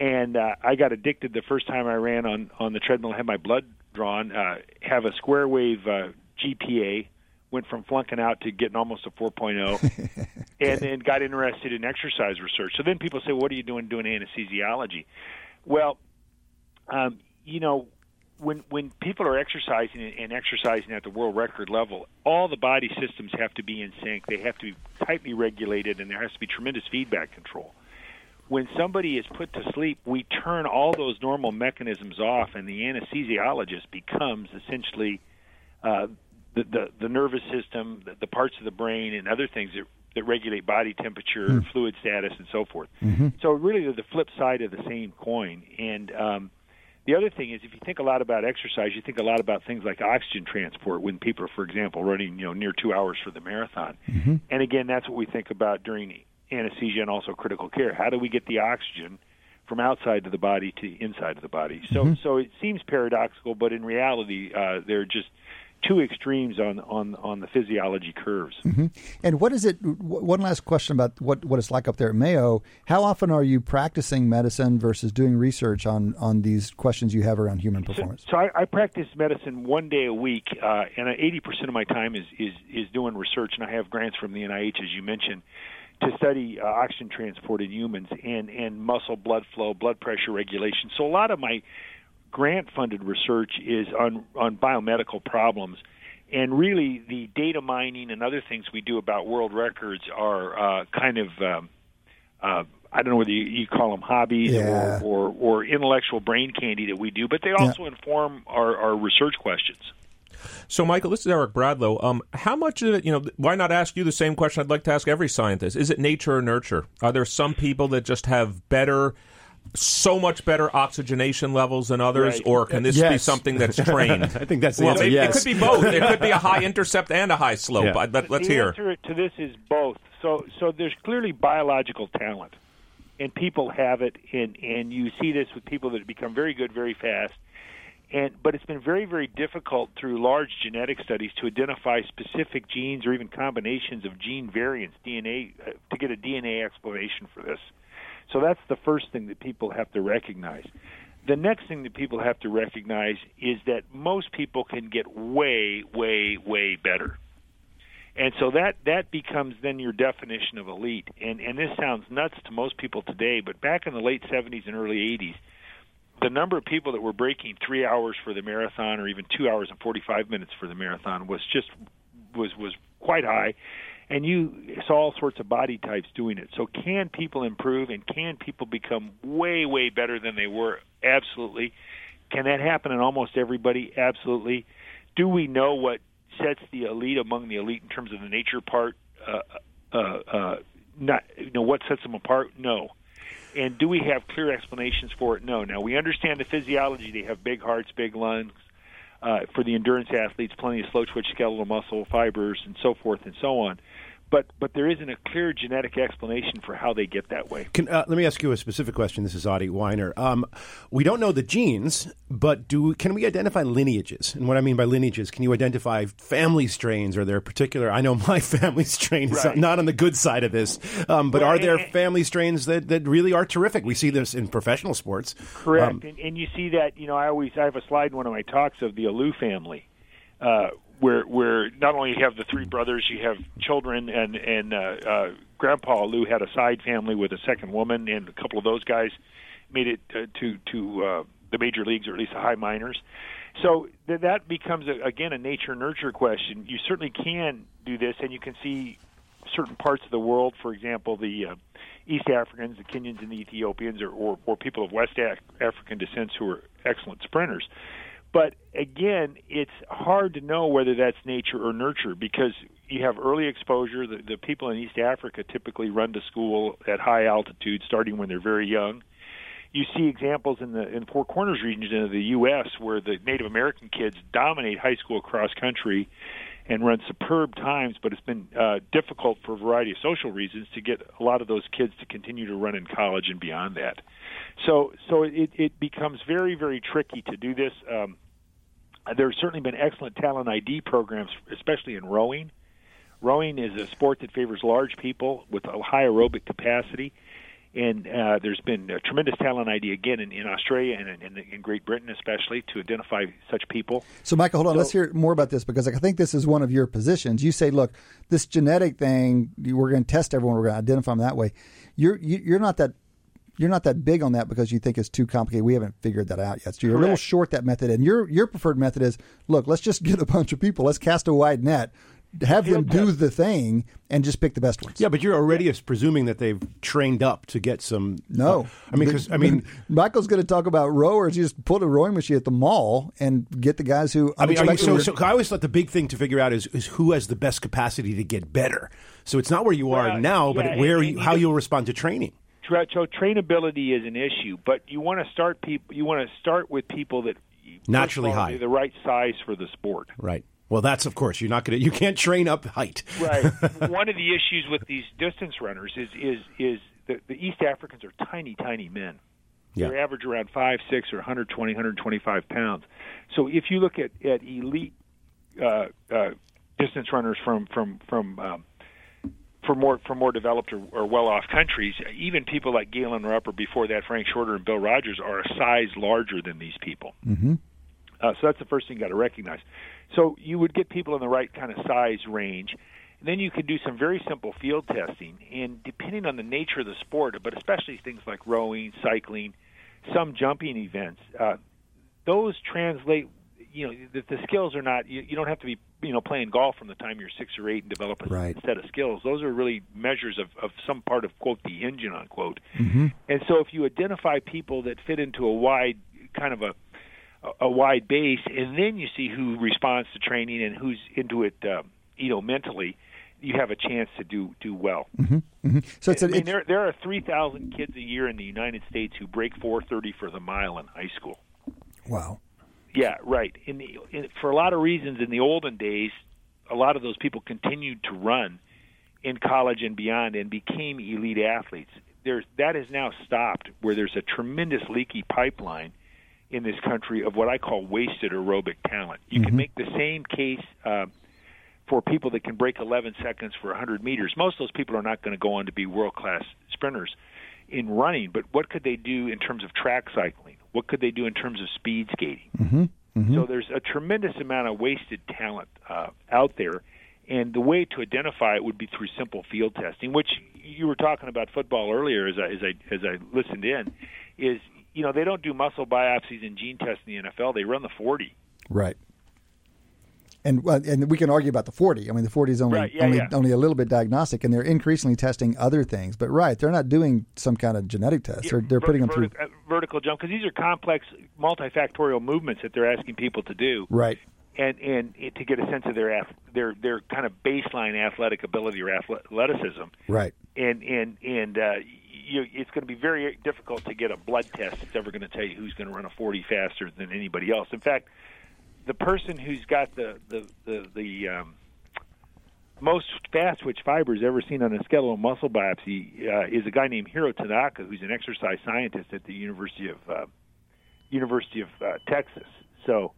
And uh, I got addicted the first time I ran on on the treadmill. Had my blood drawn. Uh, have a square wave uh, GPA. Went from flunking out to getting almost a 4.0, and then got interested in exercise research. So then people say, "What are you doing doing anesthesiology?" Well, um, you know, when when people are exercising and exercising at the world record level, all the body systems have to be in sync. They have to be tightly regulated, and there has to be tremendous feedback control. When somebody is put to sleep, we turn all those normal mechanisms off, and the anesthesiologist becomes essentially uh, the, the the nervous system, the, the parts of the brain, and other things that that regulate body temperature, Mm. fluid status, and so forth. Mm-hmm. So really, they're the flip side of the same coin. And um, the other thing is, if you think a lot about exercise, you think a lot about things like oxygen transport. When people are, for example, running you know near two hours for the marathon, Mm-hmm. and again, that's what we think about during anesthesia and also critical care. How do we get the oxygen from outside of the body to the inside of the body? So, Mm-hmm. so it seems paradoxical, but in reality, uh, they're just two extremes on on on the physiology curves. And what is it? w- One last question about what, what it's like up there at Mayo. How often are you practicing medicine versus doing research on, on these questions you have around human performance? So I, I practice medicine one day a week, uh, and eighty percent of my time is, is is doing research, and I have grants from the NIH, as you mentioned, to study uh, oxygen transport in humans and and muscle blood flow, blood pressure regulation. So a lot of my grant-funded research is on on biomedical problems. And really, the data mining and other things we do about world records are uh, kind of um, uh, I don't know whether you, you call them hobbies Yeah. or, or or intellectual brain candy that we do, but they also inform our, our research questions. So, Michael, this is Eric Bradlow. Um, how much of it, you know, why not ask you the same question I'd like to ask every scientist? Is it nature or nurture? Are there some people that just have better, so much better oxygenation levels than others, Right. or can this be something that's trained? I think that's the well, answer, it, it could be both. It could be a high intercept and a high slope. Yeah. I- but let's the hear. answer to this is both. So so there's clearly biological talent, and people have it, and and you see this with people that become very good very fast. And but it's been very very difficult through large genetic studies to identify specific genes or even combinations of gene variants, DNA, uh, to get a DNA explanation for this. So that's the first thing that people have to recognize. The next thing that people have to recognize is that most people can get way, way, way better. And so that that becomes then your definition of elite. And and this sounds nuts to most people today, but back in the late 70s and early 80s, the number of people that were breaking 3 hours for the marathon or even 2 hours and 45 minutes for the marathon was just was was quite high and you saw all sorts of body types doing it. So can people improve and can people become way way better than they were? Absolutely. Can that happen in almost everybody? Absolutely. Do we know what sets the elite among the elite in terms of the nature part? Uh, uh, uh, not you know what sets them apart? No. And do we have clear explanations for it? No. Now we understand the physiology. They have big hearts, big lungs. Uh, for the endurance athletes, plenty of slow twitch skeletal muscle fibers, and so forth and so on. But but there isn't a clear genetic explanation for how they get that way. Can, uh, let me ask you a specific question. This is Adi Wyner. Um, we don't know the genes, but do can we identify lineages? And what I mean by lineages, can you identify family strains? Are there particular? I know my family strain is Right. not on the good side of this, um, but Well, are there and- family strains that, that really are terrific? We see this in professional sports. Correct, Um, and, and you see that. You know, I always I have a slide in one of my talks of the Alou family, uh, where where not only you have the three brothers, you have children, and and uh, uh, Grandpa Alou had a side family with a second woman, and a couple of those guys made it uh, to to uh, the major leagues or at least the high minors. So th- that becomes a, again a nature nurture question. You certainly can do this, and you can see certain parts of the world, for example, the uh, East Africans, the Kenyans, and the Ethiopians, or, or, or people of West Af- African descent who are excellent sprinters. But again, it's hard to know whether that's nature or nurture because you have early exposure. The, the people in East Africa typically run to school at high altitude, starting when they're very young. you see examples in the in Four Corners region of the U.S. where the Native American kids dominate high school cross country and run superb times, but it's been uh, difficult for a variety of social reasons to get a lot of those kids to continue to run in college and beyond that. So, so it, it becomes very, very tricky to do this. Um, there's certainly been excellent talent ID programs, especially in rowing. Rowing is a sport that favors large people with a high aerobic capacity and uh, there's been a tremendous talent ID again in, in Australia and in, in, Great Britain, especially to identify such people. So, Michael, hold on. So, Let's hear more about this because I think this is one of your positions. You say, look, this genetic thing, we're going to test everyone. We're going to identify them that way. You're you, are not that. You're not that big on that because you think it's too complicated. We haven't figured that out yet. So you're Correct. a little short that method. And your your preferred method is, look, let's just get a bunch of people. Let's cast a wide net have them do the thing and just pick the best ones. Yeah, but you're already yeah. presuming that they've trained up to get some. No, uh, I mean, because I mean, Michael's going to talk about rowers. You just put a rowing machine at the mall and get the guys who. I mean, you, so, so I always thought the big thing to figure out is is who has the best capacity to get better. So it's not where you are well, now, but where and, you, how you'll respond to training. So trainability is an issue, but you want to start people. You want to start with people that naturally high, the right size for the sport. Right. Well, that's of course you're not going to you can't train up height. right. One of the issues with these distance runners is is is the, the East Africans are tiny, tiny men. Yeah. They average around five, six, or 120, 125 pounds. So if you look at at elite uh, uh, distance runners from from from um, for more for more developed or, or well off countries, even people like Galen Rupp or before that Frank Shorter and Bill Rodgers are a size larger than these people. Mm-hmm. Uh, so that's the first thing you got to recognize. So you would get people in the right kind of size range. And then you could do some very simple field testing. And depending on the nature of the sport, but especially things like rowing, cycling, some jumping events, uh, those translate. You know, the, the skills are not. You, you don't have to be, you know, playing golf from the time you're six or eight and develop a right. set of skills. Those are really measures of, of some part of quote the engine unquote. Mm-hmm. And so, if you identify people that fit into a wide kind of a a wide base, and then you see who responds to training and who's into it, uh, you know, mentally. You have a chance to do do well. Mm-hmm, mm-hmm. So it's, I a, mean, it's, there there are three thousand kids a year in the United States who break four thirty for the mile in high school. Wow. Yeah, right. In the in, for a lot of reasons, in the olden days, a lot of those people continued to run in college and beyond and became elite athletes. There's that is now stopped, where there's a tremendous leaky pipeline in this country of what I call wasted aerobic talent. You mm-hmm. can make the same case uh, for people that can break 11 seconds for 100 meters. Most of those people are not going to go on to be world class sprinters in running, but what could they do in terms of track cycling? What could they do in terms of speed skating? Mm-hmm. Mm-hmm. So there's a tremendous amount of wasted talent uh, out there. And the way to identify it would be through simple field testing, which you were talking about football earlier as I as I as I listened in, is you know, they don't do muscle biopsies and gene tests in the NFL. They run the 40. Right. And uh, and we can argue about the 40. I mean, the 40 is only right, yeah, only, yeah. only a little bit diagnostic, and they're increasingly testing other things. But right, they're not doing some kind of genetic test. Yeah, they're they're putting them through uh, vertical jump because these are complex, multifactorial movements that they're asking people to do. Right. And and to get a sense of their their their kind of baseline athletic ability or athleticism. Right. And and and uh, you, it's going to be very difficult to get a blood test that's ever going to tell you who's going to run a 40 faster than anybody else. In fact, the person who's got the the the, the um, most fast twitch fibers ever seen on a skeletal muscle biopsy uh, is a guy named Hiro Tanaka, who's an exercise scientist at the University of uh, University of uh, Texas. So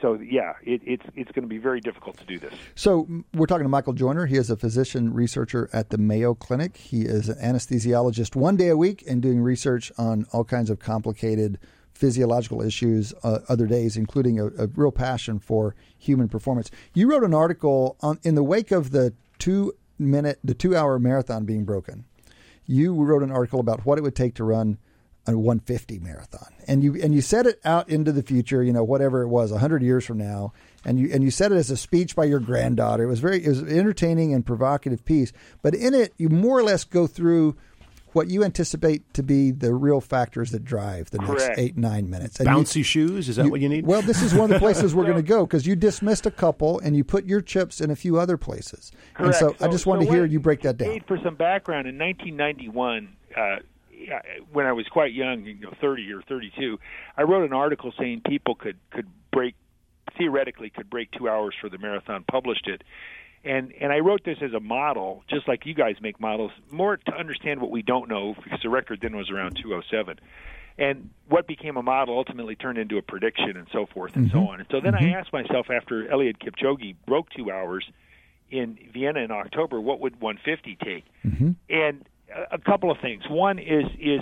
so yeah, it, it's it's going to be very difficult to do this. So we're talking to Michael Joyner. He is a physician researcher at the Mayo Clinic. He is an anesthesiologist one day a week and doing research on all kinds of complicated physiological issues uh, other days, including a, a, real passion for human performance. You wrote an article on in the wake of the two minute, the two hour marathon being broken. You wrote an article about what it would take to run a 150 marathon, and you and you set it out into the future, you know, whatever it was, 100 years from now, and you and you said it as a speech by your granddaughter. It was very it was entertaining and provocative piece, but in it you more or less go through what you anticipate to be the real factors that drive the Correct. next eight nine minutes. And Bouncy you, shoes is that you, what you need? Well, this is one of the places we're going to go because you dismissed a couple and you put your chips in a few other places. Correct. And so, so I just wanted so to hear you break that down. For some background, in 1991. Uh, when I was quite young, you know, 30 or 32, I wrote an article saying people could could break theoretically could break two hours for the marathon. Published it, and and I wrote this as a model, just like you guys make models, more to understand what we don't know because the record then was around 207 and what became a model ultimately turned into a prediction and so forth and Mm-hmm. so on. And so then I asked myself after Eliud Kipchoge broke two hours in Vienna in October, what would 150 take? Mm-hmm. And a, couple of things. One is is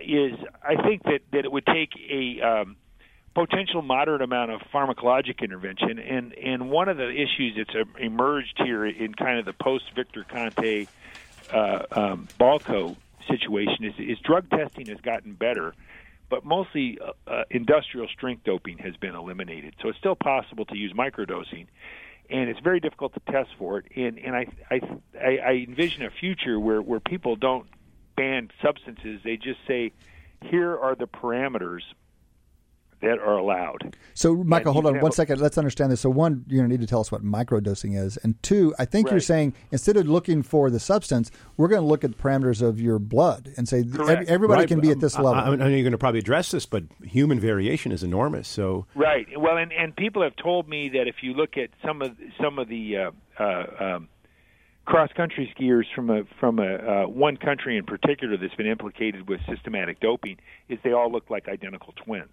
is I think that that it would take a um, potential moderate amount of pharmacologic intervention, and and one of the issues that's uh, emerged here in kind of the post Victor Conte uh, um, Balco situation is, is drug testing has gotten better, but mostly uh, uh, industrial strength doping has been eliminated. So it's still possible to use microdosing, and it's very difficult to test for it. And and I I I, envision a future where where people don't ban substances; they just say, here are the parameters that are allowed. So, Michael, you hold on have one. Let's understand this. So, one, you're going to need to tell us what microdosing is, and two, I think you're saying instead of looking for the substance, we're going to look at the parameters of your blood and say th- Correct. everybody Right, can but, be at this I- level. I, I know you're going to probably address this, but human variation is enormous. So Right. Well, and and people have told me that if you look at some of some of the uh, uh, um, cross country skiers from a from a uh, one country in particular that's been implicated with systematic doping, is they all look like identical twins.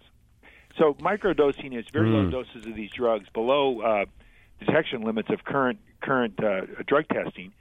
So microdosing is very low doses of these drugs below uh, detection limits of current current uh, drug testing.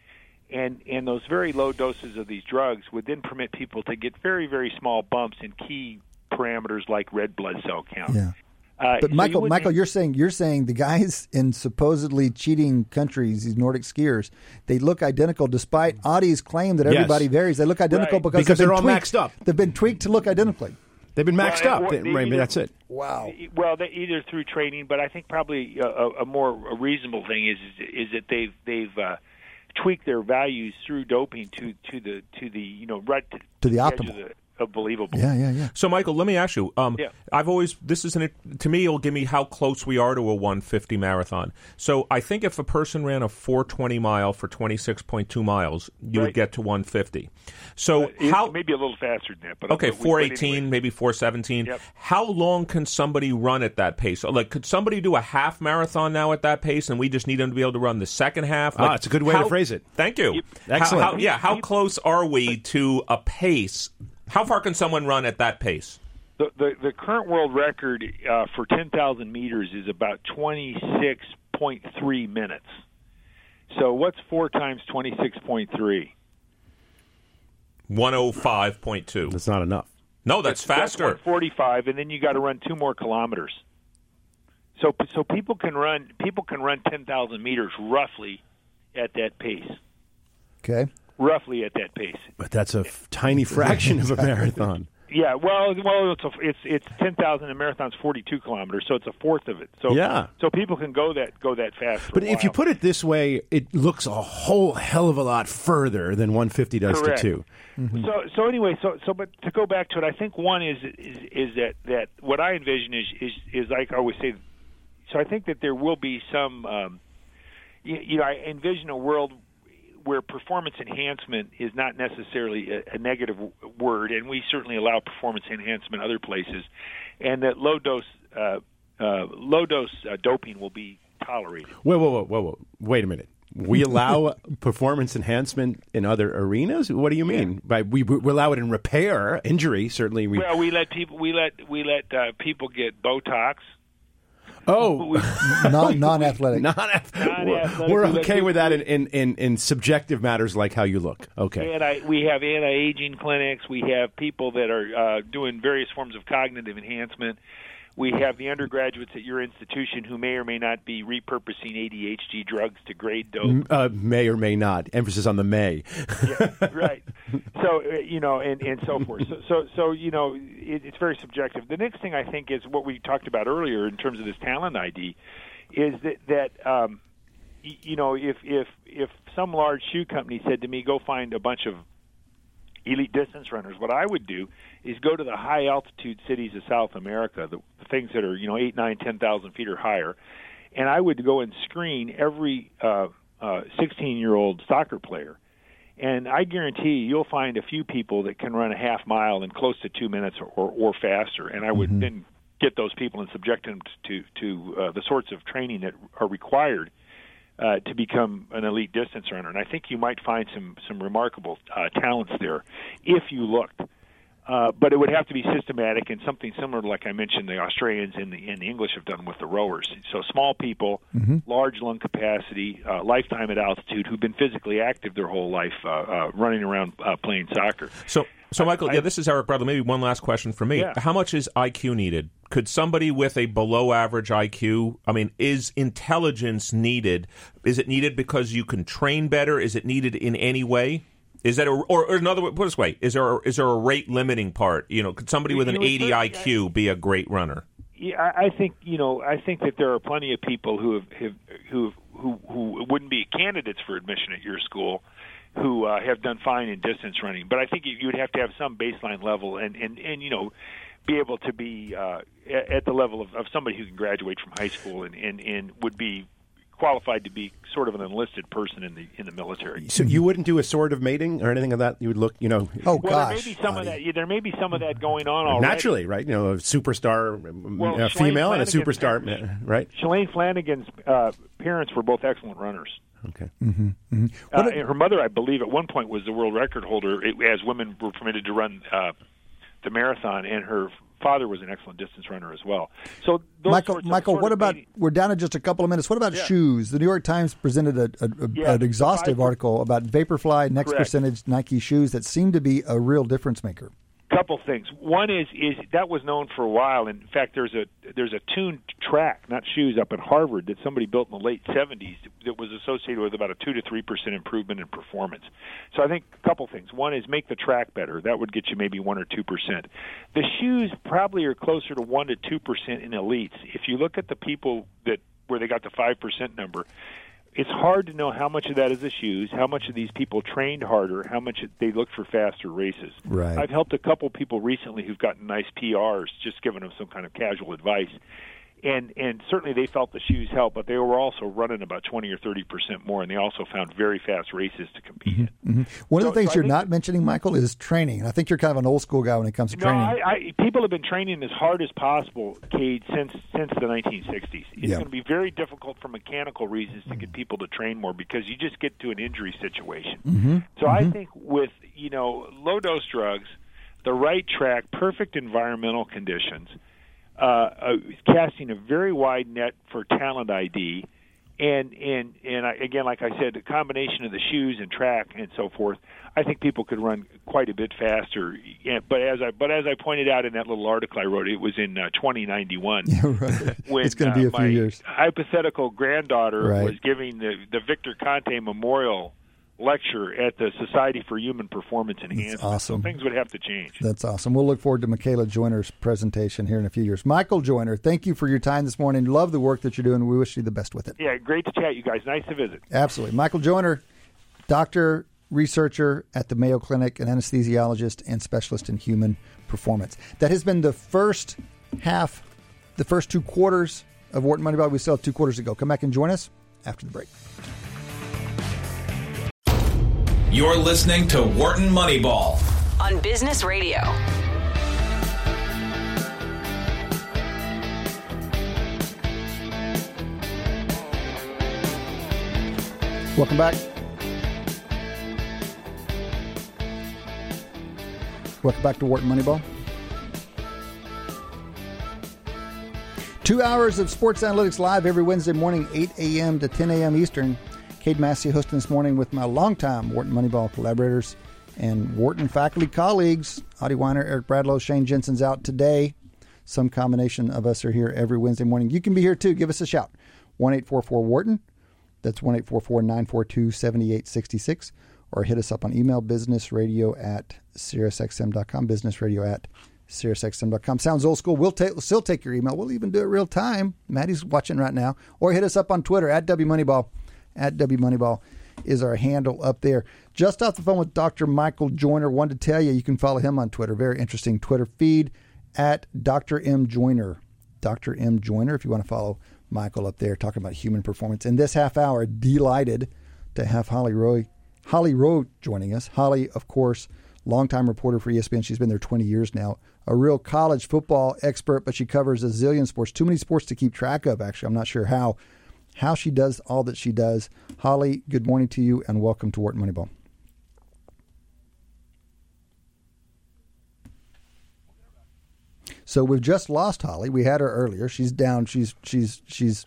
And, and those very low doses of these drugs would then permit people to get very, very small bumps in key parameters like red blood cell count. yeah. Uh, But so Michael, you Michael, you're saying you're saying the guys in supposedly cheating countries, these Nordic skiers, they look identical despite Adi's claim that Yes. everybody varies. They look identical Right. because, Because they've they're been all tweaked. maxed up. They've been tweaked to look identically. They've been maxed Well, up. They- they right, either- that's it. Wow. Well, they, either through training, but I think probably a, a, a more a reasonable thing is is, is that they've they've uh, tweaked their values through doping to to the to the you know right to, To the edge optimal. of, the, of believable. Yeah, yeah, yeah. So, Michael, let me ask you. Um, Yeah. I've always this is an to me. It'll give me how close we are to a 150 marathon. So, I think if a person ran a 420 mile for 26.2 miles, you would get to 150. So, It- how maybe a little faster than that, but Okay, but we- but 418, anyway. maybe 417. Yep. How long can somebody run at that pace? Like, could somebody do a half marathon now at that pace, and we just need them to be able to run the second half? Ah, it's a good way to phrase it. Thank you. Yep. How- Excellent. how- yeah, how close are we to a pace? How far can someone run at that pace? The, the the current world record uh, for 10,000 meters is about 26.3 minutes. So what's four times 26.3? 105.2. That's not enough. No, that's faster. Forty five, and then you got to run two more kilometers. So so people can run people can run 10,000 meters roughly at that pace. Okay. Roughly at that pace. But that's a f- tiny fraction of a marathon. Yeah, well, well, it's a, it's it's ten thousand. A marathon's forty two kilometers, so it's a fourth of it. So Yeah. so people can go that go that fast. But if you put it this way, it looks a whole hell of a lot further than 150 does Correct. to 2. So so anyway, so so but to go back to it, I think one is is, is that that what I envision is is is like I always say. So I think that there will be some. Um, you, you know, I envision a world where performance enhancement is not necessarily a, a negative w- word, and we certainly allow performance enhancement other places, and that low dose uh, uh, low dose uh, doping will be tolerated. Whoa, whoa, whoa, whoa, whoa. Wait a minute. We allow performance enhancement in other arenas? What do you mean? By we, we allow it in repair, injury, certainly we Well, we let people we let we let uh, people get Botox. Oh, We, Non non athletic. Non-athletic, we're okay with that in, in, in, in subjective matters like how you look. Okay. anti, we have anti-aging clinics. We have people that are uh, doing various forms of cognitive enhancement. We have the undergraduates at your institution who may or may not be repurposing ADHD drugs to grade dope. Uh, may or may not. Emphasis on the may. right. So uh, you know, and and so forth. So so, so you know, it, it's very subjective. The next thing I think is what we talked about earlier in terms of this talent ID, is that that um, you know, if if if some large shoe company said to me, "Go find a bunch of elite distance runners," what I would do is go to the high altitude cities of South America, the, things that are you know eight, nine, ten thousand feet or higher, and I would go and screen every uh, uh, 16 year old soccer player And I guarantee you, you'll find a few people that can run a half mile in close to two minutes or, or, or faster. And I would then get those people and subject them to to uh, the sorts of training that are required uh, to become an elite distance runner. And I think you might find some some remarkable uh, talents there if you looked. Uh, but it would have to be systematic and something similar to like I mentioned the Australians and the, and the English have done with the rowers. So small people, large lung capacity, uh, lifetime at altitude, who've been physically active their whole life, uh, uh, running around uh, playing soccer. So, so Michael, yeah, this is Eric Bradlow. Maybe one last question for me. Yeah. How much is IQ needed? Could somebody with a below average IQ, I mean, is intelligence needed? Is it needed because you can train better? Is it needed in any way? Is that a, or, or another way? Put it this way: is there is there a rate limiting part? You know, could somebody with an 80 certainly, IQ be a great runner? Yeah, I I think you know. I think that there are plenty of people who have, have who who who wouldn't be candidates for admission at your school, who uh, have done fine in distance running. But I think you you would have to have some baseline level, and and and you know, be able to be uh, at at the level of, of somebody who can graduate from high school and and and would be qualified to be sort of an enlisted person in the in the military. So you wouldn't do a sort of mating or anything of that. You would look, you know, Oh Well, there may be some of that. yeah, There may be some of that going on already. naturally, right? You know, a superstar Well, a Shalane female and a superstar, parents- right? Shalane Flanagan's uh, parents were both excellent runners. Okay. Uh, and her mother, I believe, at one point was the world record holder it, as women were permitted to run uh, the marathon, and her father was an excellent distance runner as well. So, those Michael, Michael, what about? meeting- We're down to just a couple of minutes. What about Yeah. shoes? The New York Times presented a, a, a- Yeah, an exhaustive the article about Vaporfly next Correct. percentage Nike shoes that seem to be a real difference maker. Couple things. One is is that was known for a while. In fact, there's a there's a tuned track, not shoes, up at Harvard that somebody built in the late 70s that was associated with about a two to three percent improvement in performance. So I think a couple things. One is make the track better. That would get you maybe one or two percent. The shoes probably are closer to one to two percent in elites. If you look at the people that where they got the five percent number, it's hard to know how much of that is the shoes, how much of these people trained harder, how much they looked for faster races. Right. I've helped a couple people recently who've gotten nice PRs, just giving them some kind of casual advice. And and certainly they felt the shoes helped, but they were also running about twenty or thirty percent more, and they also found very fast races to compete mm-hmm, in. Mm-hmm. One of the things so you're not mentioning, Michael, is training. I think you're kind of an old school guy when it comes to No, training. I, I, people have been training as hard as possible, Cade, since since the 1960s. It's Yeah. going to be very difficult for mechanical reasons to get people to train more because you just get to an injury situation. Mm-hmm. So I mm-hmm. think with you know low dose drugs, the right track, perfect environmental conditions, uh, uh, casting a very wide net for talent ID. And and and I, again, like I said, the combination of the shoes and track and so forth, I think people could run quite a bit faster. Yeah, but as I but as I pointed out in that little article I wrote, it was in uh, 2091. Yeah, right. When, it's going to be uh, a few years. Hypothetical granddaughter Right. was giving the the Victor Conte Memorial lecture at the Society for Human Performance Enhancement. awesome. So things would have to change. That's awesome. We'll look forward to Michaela Joyner's presentation here in a few years. Michael Joyner, thank you for your time this morning. Love the work that you're doing. We wish you the best with it. Yeah, great to chat, you guys. Nice to visit. Absolutely. Michael Joyner, doctor, researcher at the Mayo Clinic, an anesthesiologist and specialist in human performance. That has been the first half, the first two quarters of Wharton Moneyball. We still have two quarters to go. Come back and join us after the break. You're listening to Wharton Moneyball. on Business Radio. Welcome back. Welcome back to Wharton Moneyball. Two hours of Sports Analytics Live every Wednesday morning, 8 a.m. to 10 a.m. Eastern. Cade Massey hosting this morning with my longtime Wharton Moneyball collaborators and Wharton faculty colleagues. Adi Wyner, Eric Bradlow, Shane Jensen's out today. Some combination of us are here every Wednesday morning. You can be here too. Give us a shout. 1 844 Wharton. That's 1 942 7866. Or hit us up on email businessradio at SiriusXM.com. Businessradio at SiriusXM.com. Sounds old school. We'll, ta- we'll still take your email. We'll even do it real time. Maddie's watching right now. Or hit us up on Twitter at WMoneyball. At WMoneyball is our handle up there. Just off the phone with Dr. Michael Joyner. Wanted to tell you, you can follow him on Twitter. Very interesting Twitter feed at Dr. M. Joyner. Dr. M. Joyner, if you want to follow Michael up there talking about human performance. In this half hour, delighted to have Holly Roy, Holly Rowe joining us. Holly, of course, longtime reporter for ESPN. She's been there 20 years now. A real college football expert, but she covers a zillion sports. Too many sports to keep track of. Actually, I'm not sure how how she does all that she does. Holly, good morning to you, and welcome to Wharton Moneyball. So we've just lost Holly. We had her earlier. She's down. She's she's she's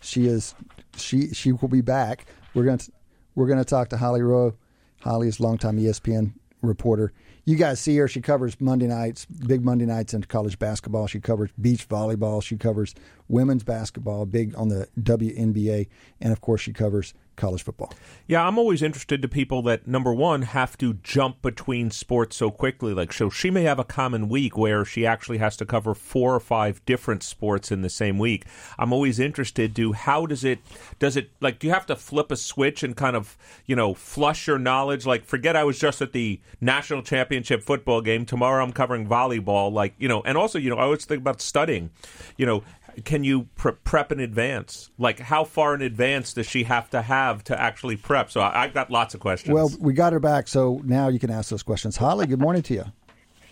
she is she she will be back. We're going to we're going to talk to Holly Rowe. Holly is longtime ESPN reporter. You guys see her. She covers Monday nights, big Monday nights in college basketball. She covers beach volleyball. She covers women's basketball, big on the WNBA, and of course she covers college football. Yeah, I'm always interested to people that number one have to jump between sports so quickly. Like, so she may have a common week where she actually has to cover four or five different sports in the same week. I'm always interested to how does it does it like do you have to flip a switch and kind of you know flush your knowledge? Like, forget I was just at the national championship football game. Tomorrow I'm covering volleyball. Like, you know, and also you know I always think about studying. You know, can you pre- prep in advance? Like, how far in advance does she have to have to actually prep? So I, have got lots of questions. Well, we got her back, so now you can ask those questions. Holly, good morning to you.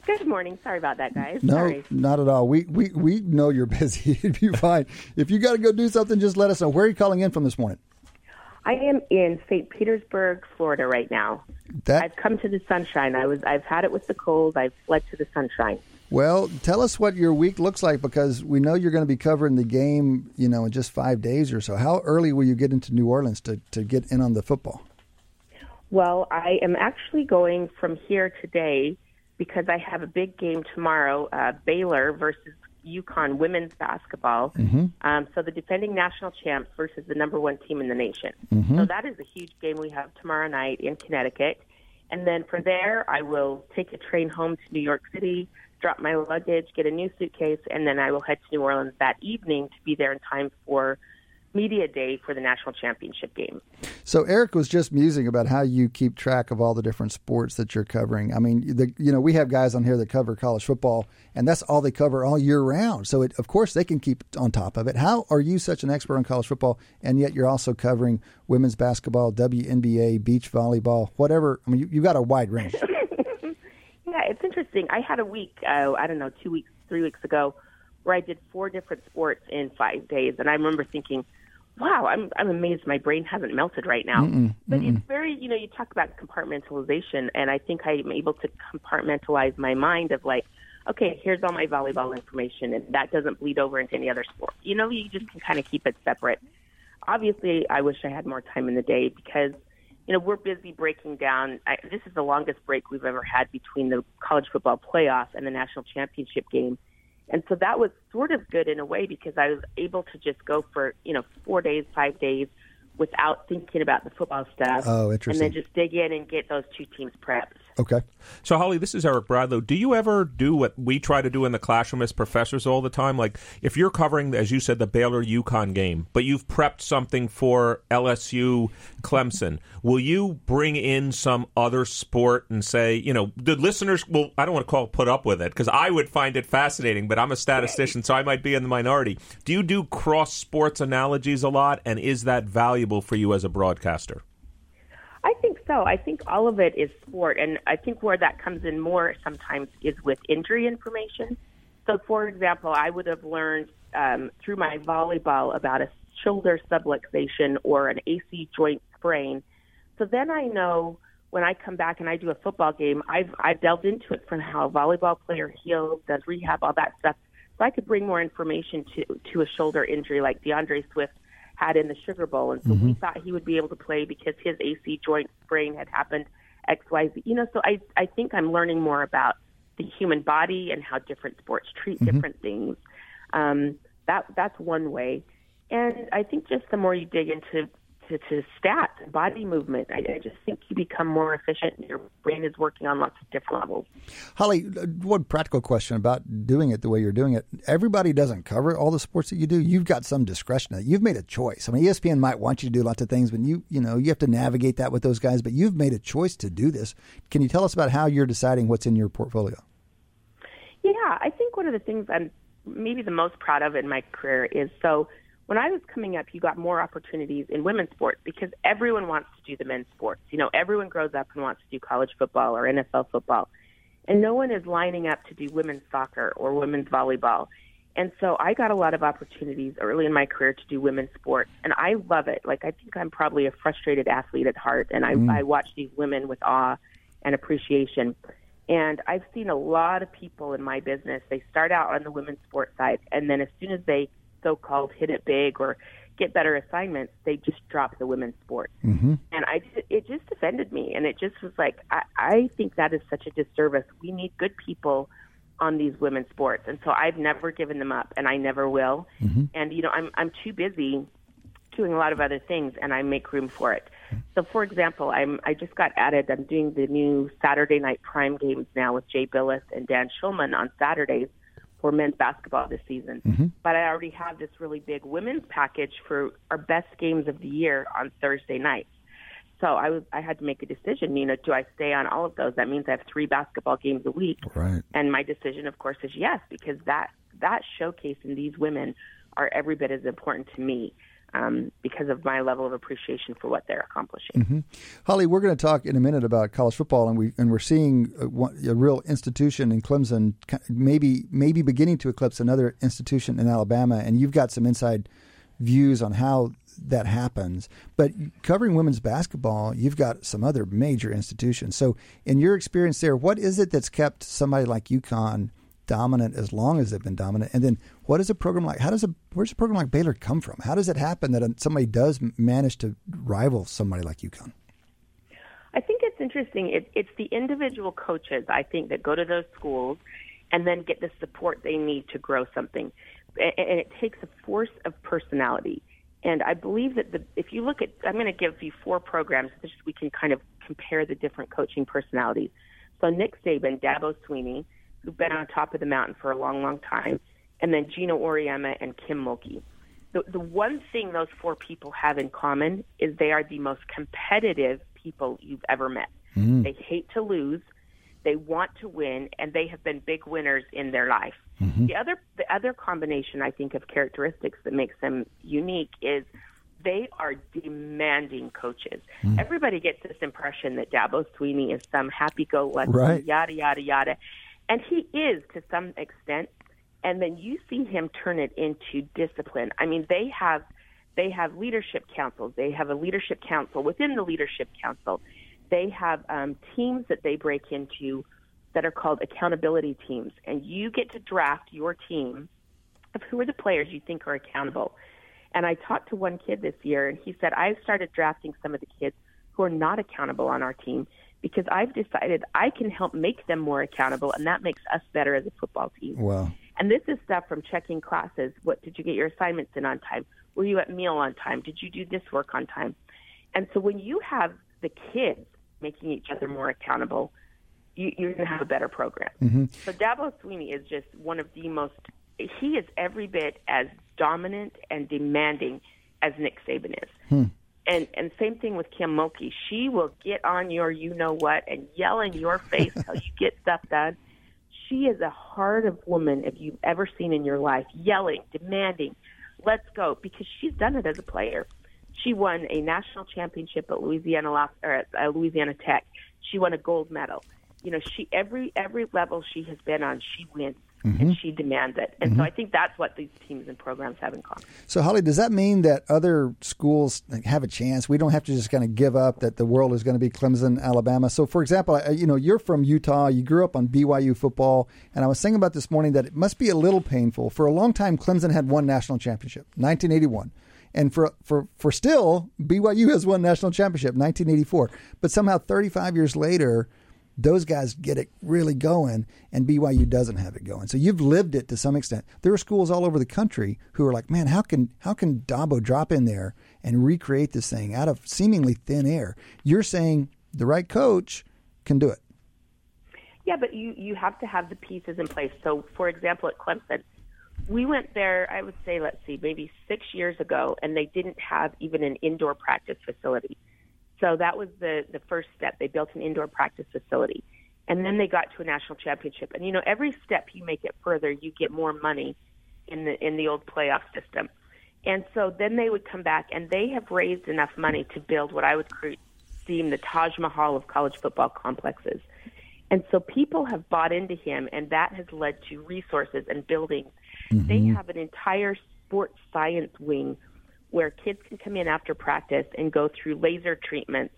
Good morning. Sorry about that, guys. No, Sorry. not at all. We we we know you're busy. It'd be fine. If you got to go do something, just let us know. Where are you calling in from this morning? I am in St. Petersburg, Florida, right now. That I've come to the sunshine. I was I've had it with the cold. I've fled to the sunshine. Well, tell us what your week looks like because we know you're going to be covering the game, you know, in just five days or so. How early will you get into New Orleans to, to get in on the football? Well, I am actually going from here today because I have a big game tomorrow, uh, Baylor versus UConn women's basketball. Mm-hmm. Um, so the defending national champs versus the number one team in the nation. Mm-hmm. So that is a huge game we have tomorrow night in Connecticut. And then from there, I will take a train home to New York City, drop my luggage, get a new suitcase, and then I will head to New Orleans that evening to be there in time for media day for the national championship game. So Eric was just musing about how you keep track of all the different sports that you're covering. I mean, the, you know, we have guys on here that cover college football, and that's all they cover all year round. So it, of course they can keep on top of it. How are you such an expert on college football, and yet you're also covering women's basketball, WNBA, beach volleyball, whatever? I mean, you, you've got a wide range. It's interesting. I had a week, uh, I don't know, two weeks, three weeks ago, where I did four different sports in five days, and I remember thinking, "Wow, I'm I'm amazed my brain hasn't melted right now." Mm-mm, but mm-mm. it's very, you know, you talk about compartmentalization, and I think I'm able to compartmentalize my mind of like, okay, here's all my volleyball information, and that doesn't bleed over into any other sport. You know, you just can kind of keep it separate. Obviously, I wish I had more time in the day because you know, we're busy breaking down. I, this is the longest break we've ever had between the college football playoff and the national championship game. And so that was sort of good in a way because I was able to just go for, you know, four days, five days without thinking about the football stuff. Oh, interesting. And then just dig in and get those two teams prepped. Okay. So, Holly, this is Eric Bradlow. Do you ever do what we try to do in the classroom as professors all the time? Like, if you're covering, as you said, the Baylor UConn game, but you've prepped something for LSU Clemson, will you bring in some other sport and say, you know, the listeners will, I don't want to call put up with it because I would find it fascinating, but I'm a statistician, so I might be in the minority. Do you do cross sports analogies a lot, and is that valuable for you as a broadcaster? So. I think all of it is sport, and I think where that comes in more sometimes is with injury information. So, for example, I would have learned um, through my volleyball about a shoulder subluxation or an AC joint sprain. So then I know when I come back and I do a football game, I've I've delved into it from how a volleyball player heals, does rehab, all that stuff. So I could bring more information to to a shoulder injury like D'Andre Swift had in the Sugar Bowl, and so we thought he would be able to play because his AC joint sprain had happened X Y Z. You know, so I I think I'm learning more about the human body and how different sports treat different things. Um, that that's one way, and I think just the more you dig into to, to stats and body movement, I, I just think you become more efficient. and Your brain is working on lots of different levels. Holly, uh, one practical question about doing it the way you're doing it. Everybody doesn't cover all the sports that you do. You've got some discretion. You've made a choice. I mean, ESPN might want you to do lots of things, but you you know you have to navigate that with those guys. But you've made a choice to do this. Can you tell us about how you're deciding what's in your portfolio? Yeah, I think one of the things I'm maybe the most proud of in my career is so when I was coming up, you got more opportunities in women's sports because everyone wants to do the men's sports. You know, everyone grows up and wants to do college football or NFL football, and no one is lining up to do women's soccer or women's volleyball. And so I got a lot of opportunities early in my career to do women's sports, and I love it. Like I think I'm probably a frustrated athlete at heart, and I, mm. I watch these women with awe and appreciation. And I've seen a lot of people in my business. They start out on the women's sports side, and then as soon as they so-called hit it big or get better assignments, they just drop the women's sport. Mm-hmm. And I, it just offended me, and it just was like, I, I think that is such a disservice. We need good people on these women's sports, and so I've never given them up, and I never will. Mm-hmm. And you know, I'm I'm too busy doing a lot of other things, and I make room for it. So, for example, I'm I just got added. I'm doing the new Saturday night prime games now with Jay Bilas and Dan Shulman on Saturdays for men's basketball this season. Mm-hmm. But I already have this really big women's package for our best games of the year on Thursday nights. So I was I had to make a decision. You know, do I stay on all of those? That means I have three basketball games a week. Right. And my decision, of course, is yes because that that showcase in these women are every bit as important to me um, because of my level of appreciation for what they're accomplishing. Mm-hmm. Holly, we're going to talk in a minute about college football, and we and we're seeing a, a, real institution in Clemson, maybe maybe beginning to eclipse another institution in Alabama, and you've got some inside views on how that happens. But covering women's basketball, you've got some other major institutions. So, in your experience there, what is it that's kept somebody like UConn? Dominant as long as they've been dominant? And then what is a program like? How does a where's a program like Baylor come from? How does it happen that somebody does manage to rival somebody like UConn? I think it's interesting. It, it's the individual coaches I think that go to those schools and then get the support they need to grow something. And it takes a force of personality. And I believe that the, if you look at, I'm going to give you four programs so we can kind of compare the different coaching personalities. So Nick Saban, Dabo Swinney, who've been on top of the mountain for a long, long time, and then Geno Auriemma and Kim Mulkey. The, the one thing those four people have in common is they are the most competitive people you've ever met. Mm. They hate to lose, they want to win, and they have been big winners in their life. Mm-hmm. The other the other combination I think of characteristics that makes them unique is they are demanding coaches. Mm. Everybody gets this impression that Dabo Swinney is some happy-go-lucky, right. yada yada yada, and he is to some extent. And then you see him turn it into discipline. I mean, they have they have leadership councils. They have a leadership council within the leadership council. They have um, teams that they break into that are called accountability teams, and you get to draft your team of who are the players you think are accountable. And I talked to one kid this year, and he said, I've started drafting some of the kids who are not accountable on our team because I've decided I can help make them more accountable, and that makes us better as a football team. Wow. And this is stuff from checking classes. What did you get your assignments in on time? Were you at meal on time? Did you do this work on time? And so when you have the kids making each other more accountable, you, you're going to have a better program. Mm-hmm. So Dabo Swinney is just one of the most. He is every bit as dominant and demanding as Nick Saban is. Hmm and and same thing with Kim Mulkey. She will get on your you know what and yell in your face till you get stuff done. She is a heart of woman if you've ever seen in your life, yelling, demanding, let's go, because she's done it as a player. She won a national championship at Louisiana or at uh, Louisiana Tech. She won a gold medal. You know, she every every level she has been on, she wins mm-hmm. and she demands it. And mm-hmm. so I think that's what these teams and programs have in common. So, Holly, does that mean that other schools have a chance? We don't have to just kind of give up that the world is going to be Clemson, Alabama. So, for example, you know, you're from Utah, you grew up on BYU football, and I was thinking about this morning that it must be a little painful. For a long time, Clemson had one national championship, 1981. And for, for, for still, BYU has won national championship, 1984. But somehow 35 years later, those guys get it really going, and BYU doesn't have it going. So you've lived it to some extent. There are schools all over the country who are like, man, how can how can Dabo drop in there and recreate this thing out of seemingly thin air? You're saying the right coach can do it. Yeah, but you you have to have the pieces in place. So, for example, at Clemson, we went there. I would say, let's see, maybe six years ago, and they didn't have even an indoor practice facility. So that was the the first step. They built an indoor practice facility, and then they got to a national championship. And you know, every step you make it further, you get more money in the in the old playoff system. And so then they would come back, and they have raised enough money to build what I would deem the Taj Mahal of college football complexes. And so people have bought into him, and that has led to resources and buildings. They mm-hmm. have an entire sports science wing where kids can come in after practice and go through laser treatments,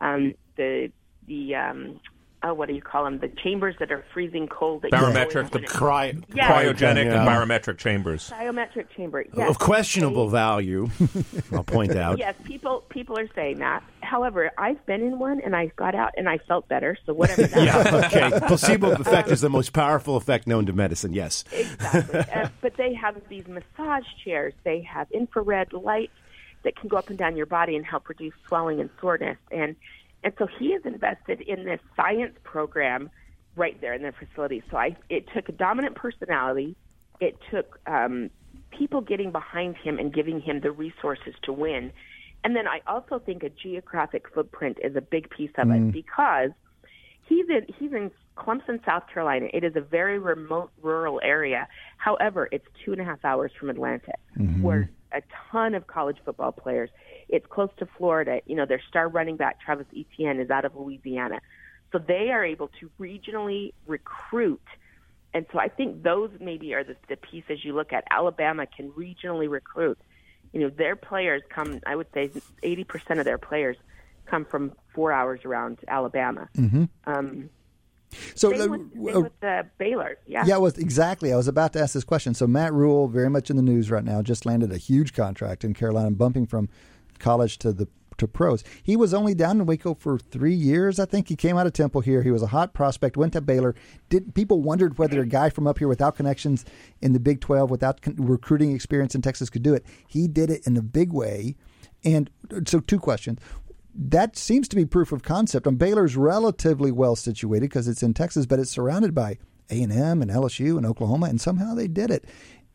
um, the the um, oh, what do you call them? The chambers that are freezing cold. That you go Barometric, in the Cry, Yeah. cryogenic Yeah. and barometric chambers. biometric chamber. Yes. of questionable value. I'll point out. Yes, people people are saying that. However, I've been in one and I got out and I felt better. So whatever. That Yeah, okay. Placebo effect is the most powerful effect known to medicine. Yes. exactly. Uh, but they have these massage chairs. They have infrared light that can go up and down your body and help reduce swelling and soreness. And and so he has invested in this science program right there in their facility. So I it took a dominant personality. It took um, people getting behind him and giving him the resources to win. And then I also think a geographic footprint is a big piece of it because he's in he's in Clemson, South Carolina. It is a very remote rural area. However, it's two and a half hours from Atlanta, where a ton of college football players. It's close to Florida. You know, their star running back Travis Etienne is out of Louisiana, so they are able to regionally recruit. And so I think those maybe are the, the pieces you look at. Alabama can regionally recruit. You know, their players come. I would say eighty percent of their players come from four hours around Alabama. Um, So, same uh, with, same uh, with the Baylor. Yeah. Yeah, well, exactly. I was about to ask this question. So Matt Rhule, very much in the news right now, just landed a huge contract in Carolina, bumping from college to the to pros. He was only down in Waco for three years. I think he came out of Temple here. He was a hot prospect. Went to Baylor. Did people wondered whether a guy from up here without connections in the Big Twelve, without con- recruiting experience in Texas, could do it? He did it in a big way. And so, two questions that seems to be proof of concept. And Baylor's relatively well situated because it's in Texas, but it's surrounded by A and M and LSU and Oklahoma, and somehow they did it.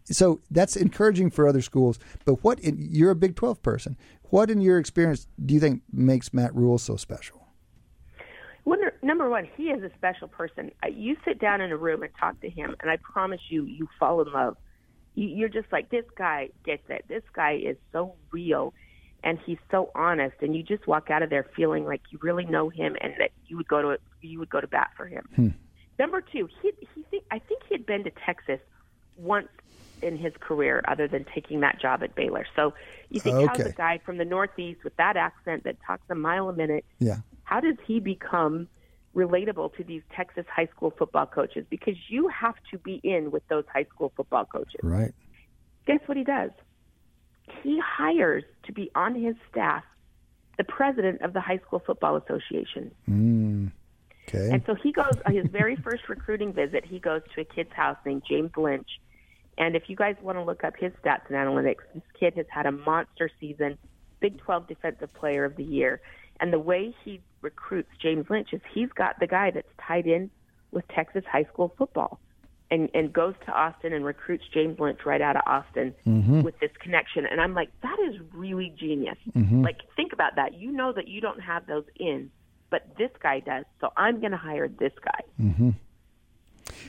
So that's encouraging for other schools. But what in, you're a Big Twelve person. What in your experience do you think makes Matt Rhule so special? Number one, he is a special person. You sit down in a room and talk to him, and I promise you, you fall in love. You, you're just like, this guy gets it. This guy is so real, and he's so honest, and you just walk out of there feeling like you really know him, and that you would go to you would go to bat for him. Hmm. Number two, he he think I think he had been to Texas once in his career, other than taking that job at Baylor. So you think, how's Okay. a guy from the Northeast with that accent that talks a mile a minute? Yeah. how does he become relatable to these Texas high school football coaches? Because you have to be in with those high school football coaches. Right. Guess what he does? He hires to be on his staff the president of the High School Football Association. Mm. Okay. And so he goes on his very first recruiting visit. He goes to a kid's house named James Lynch. And if you guys want to look up his stats and analytics, this kid has had a monster season, Big 12 Defensive Player of the Year. And the way he recruits James Lynch is he's got the guy that's tied in with Texas high school football and, and goes to Austin and recruits James Lynch right out of Austin mm-hmm. with this connection. And I'm like, that is really genius. Mm-hmm. Like, think about that. You know that you don't have those in, but this guy does. So I'm going to hire this guy. Mm-hmm.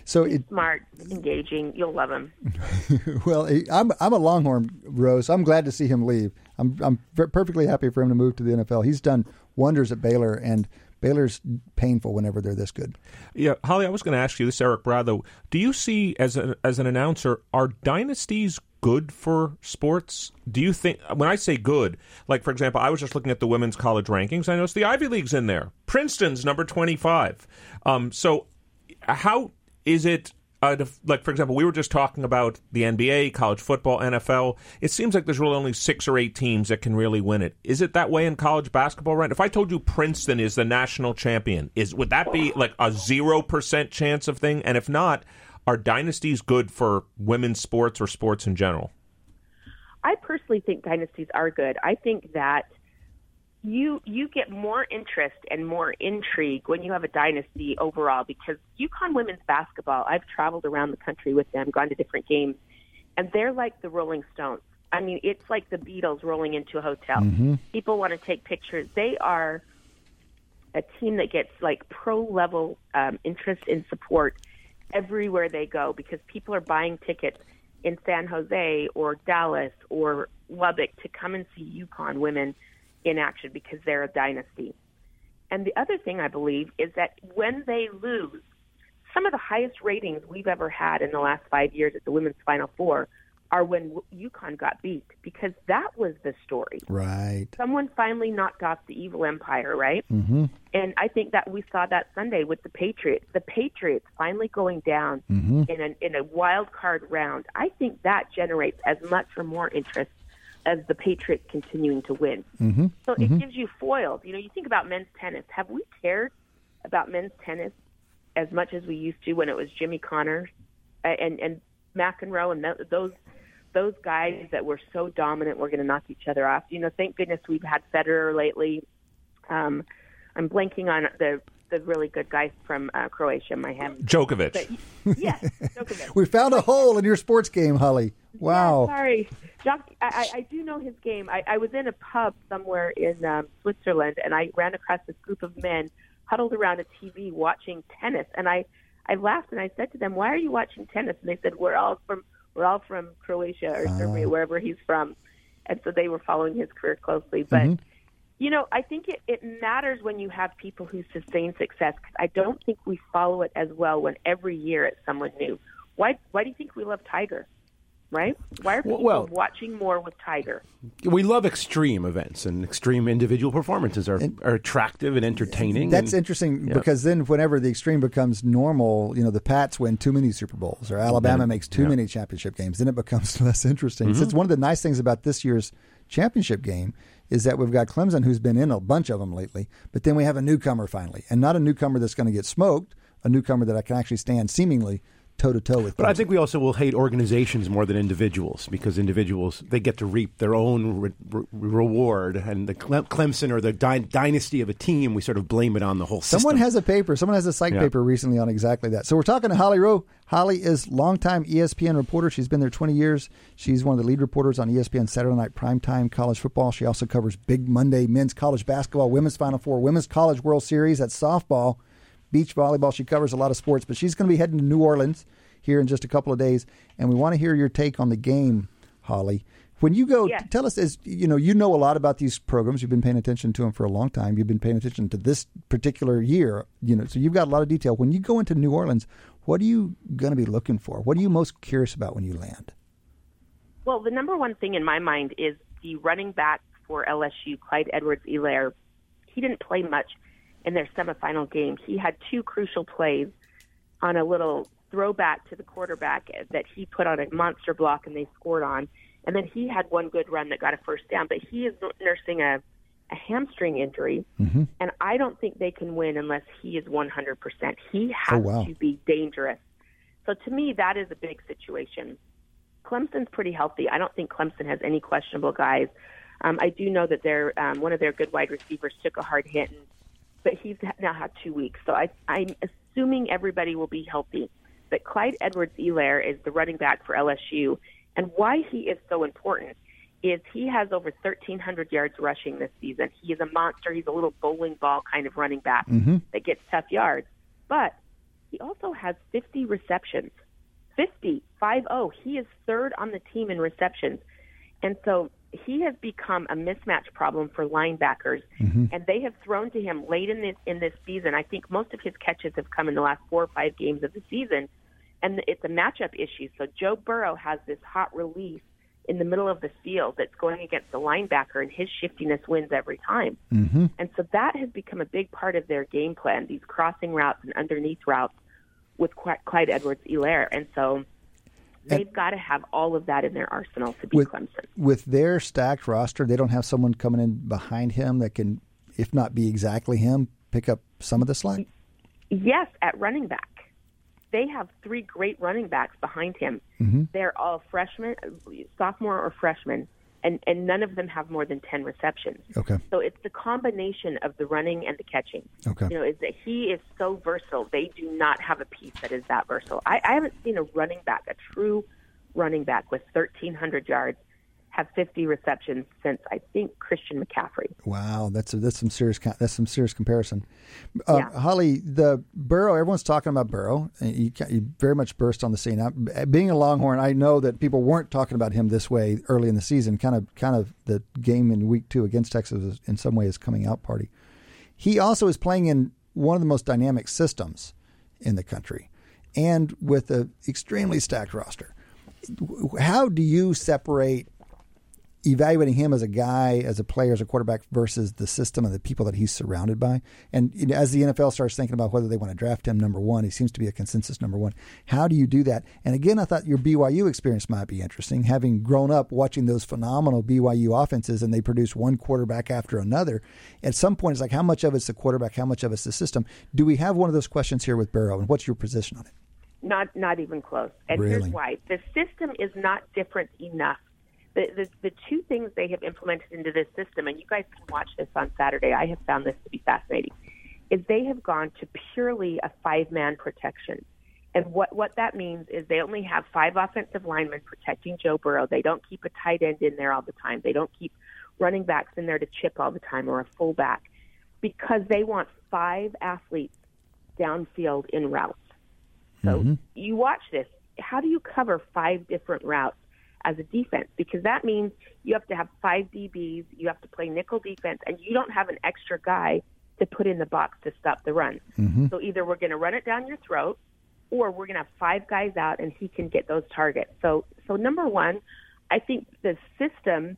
So it, Smart, engaging. You'll love him. well, I'm I'm a Longhorn, Rose. I'm glad to see him leave. I'm I'm perfectly happy for him to move to the NFL. He's done wonders at Baylor, and Baylor's painful whenever they're this good. Yeah, Holly, I was going to ask you this, Eric Bradlow. Do you see as a, as an announcer are dynasties good for sports? Do you think when I say good, like for example, I was just looking at the women's college rankings. I noticed the Ivy League's in there. Princeton's number twenty five. Um, so how is it? Uh, like for example, we were just talking about the NBA, college football, NFL. It seems like there's really only six or eight teams that can really win it. Is it that way in college basketball? Right? If I told you Princeton is the national champion, is would that be like a zero percent chance of thing? And if not, are dynasties good for women's sports or sports in general? I personally think dynasties are good. I think that you you get more interest and more intrigue when you have a dynasty overall because UConn women's basketball, I've traveled around the country with them, gone to different games, and they're like the Rolling Stones. I mean, it's like the Beatles rolling into a hotel. People want to take pictures. They are a team that gets like pro level um, interest and support everywhere they go because people are buying tickets in San Jose or Dallas or Lubbock to come and see UConn women in action because they're a dynasty. And the other thing I believe is that when they lose, some of the highest ratings we've ever had in the last five years at the women's Final Four are when UConn got beat because that was the story. Right. Someone finally knocked off the evil empire, right? Mm-hmm. And I think that we saw that Sunday with the Patriots. The Patriots finally going down Mm-hmm. in a in a wild card round. I think that generates as much or more interest as the Patriots continuing to win. Mm-hmm. So it gives you foils. You know, you think about men's tennis. Have we cared about men's tennis as much as we used to when it was Jimmy Connors uh, and and McEnroe and th- those those guys that were so dominant were going to knock each other off. You know, thank goodness we've had Federer lately. Um, I'm blanking on the the really good guy from uh, Croatia. My head. Djokovic. But yes, Djokovic. We found a hole in your sports game, Holly. Wow. Yeah, sorry, Jock, I, I do know his game. I, I was in a pub somewhere in um, Switzerland, and I ran across this group of men huddled around a TV watching tennis, and I I laughed and I said to them, "Why are you watching tennis?" And they said, "We're all from we're all from Croatia or Serbia, wherever he's from," and so they were following his career closely. But you know, I think it, it matters when you have people who sustain success. 'cause I don't think we follow it as well when every year it's someone new. Why Why do you think we love Tiger? Right? Why are people well- watching more with Tiger? We love extreme events, and extreme individual performances are, are attractive and entertaining. That's and- interesting Yeah. because then whenever the extreme becomes normal, you know, the Pats win too many Super Bowls or Alabama makes too yeah. many championship games, then it becomes less interesting. So it's mm-hmm. one of the nice things about this year's championship game is that we've got Clemson who's been in a bunch of them lately, but then we have a newcomer finally, and not a newcomer that's going to get smoked, a newcomer that I can actually stand seemingly toe to toe with. But I think we also will hate organizations more than individuals because individuals they get to reap their own re- re- reward, and the Cle- Clemson or the dy- dynasty of a team, we sort of blame it on the whole system. Someone has a paper. Someone has a psych Yeah. paper recently on exactly that. So we're talking to Holly Rowe. Holly is longtime ESPN reporter. She's been there 20 years. She's one of the lead reporters on ESPN Saturday Night Primetime College Football. She also covers Big Monday men's college basketball, women's Final Four, women's college World Series, that's softball, beach volleyball. She covers a lot of sports, but she's going to be heading to New Orleans here in just a couple of days, and we want to hear your take on the game, Holly. When you go, Yes. tell us, as you know, you know a lot about these programs. You've been paying attention to them for a long time. You've been paying attention to this particular year, you know, so you've got a lot of detail. When you go into New Orleans, what are you going to be looking for? What are you most curious about when you land? Well, the number one thing in my mind is the running back for LSU, Clyde Edwards Helaire. He didn't play much in their semifinal game. He had two crucial plays on a little throwback to the quarterback that he put on a monster block and they scored on. And then he had one good run that got a first down, but he is nursing a, a hamstring injury. And I don't think they can win unless he is 100%. He has Oh, wow. to be dangerous. So to me, that is a big situation. Clemson's pretty healthy. I don't think Clemson has any questionable guys. Um, I do know that their um, one of their good wide receivers took a hard hit, and, but he's now had two weeks. So I, I'm assuming everybody will be healthy. But Clyde Edwards Helaire is the running back for LSU, and why he is so important is he has over 1,300 yards rushing this season. He is a monster. He's a little bowling ball kind of running back mm-hmm. that gets tough yards. But he also has 50 receptions. 50, 5-0. He is third on the team in receptions. And so he has become a mismatch problem for linebackers. And they have thrown to him late in this in this season. I think most of his catches have come in the last four or five games of the season. And it's a matchup issue. So Joe Burrow has this hot release in the middle of the field that's going against the linebacker, and his shiftiness wins every time. Mm-hmm. And so that has become a big part of their game plan, these crossing routes and underneath routes with Cly- Clyde Edwards Helaire. And so they've got to have all of that in their arsenal to beat With, Clemson. with their stacked roster, they don't have someone coming in behind him that can, if not be exactly him, pick up some of the slack. Yes, at running back. They have three great running backs behind him. Mm-hmm. They're all freshmen, sophomore or freshman, and, and none of them have more than 10 receptions. Okay. So it's the combination of the running and the catching. Okay. You know, is that he is so versatile. They do not have a piece that is that versatile. I, I haven't seen a running back, a true running back with 1,300 yards, have 50 receptions since I think Christian McCaffrey. Wow, that's a, that's some serious that's some serious comparison. Uh, Yeah. Holly, the Burrow, everyone's talking about Burrow. You, you very much burst on the scene. I, being a Longhorn, I know that people weren't talking about him this way early in the season. Kind of, kind of the game in week two against Texas is in some ways coming out party. He also is playing in one of the most dynamic systems in the country, and with an extremely stacked roster. How do you separate evaluating him as a guy, as a player, as a quarterback versus the system and the people that he's surrounded by. And you know, as the NFL starts thinking about whether they want to draft him number one, he seems to be a consensus number one. How do you do that? And again, I thought your BYU experience might be interesting, having grown up watching those phenomenal BYU offenses and they produce one quarterback after another. At some point, it's like how much of it's the quarterback, how much of it's the system. Do we have one of those questions here with Burrow, and what's your position on it? Not not even close. And Really? here's why: the system is not different enough. The, the the two things they have implemented into this system, and you guys can watch this on Saturday. I have found this to be fascinating. Is they have gone to purely a five man protection. And what, what that means is they only have five offensive linemen protecting Joe Burrow. They don't keep a tight end in there all the time. They don't keep running backs in there to chip all the time or a fullback because they want five athletes downfield in routes. So mm-hmm. you watch this. How do you cover five different routes as a defense? Because that means you have to have five DBs, you have to play nickel defense, and you don't have an extra guy to put in the box to stop the run. Mm-hmm. So either we're going to run it down your throat, or we're going to have five guys out and he can get those targets. So, so number one, I think the system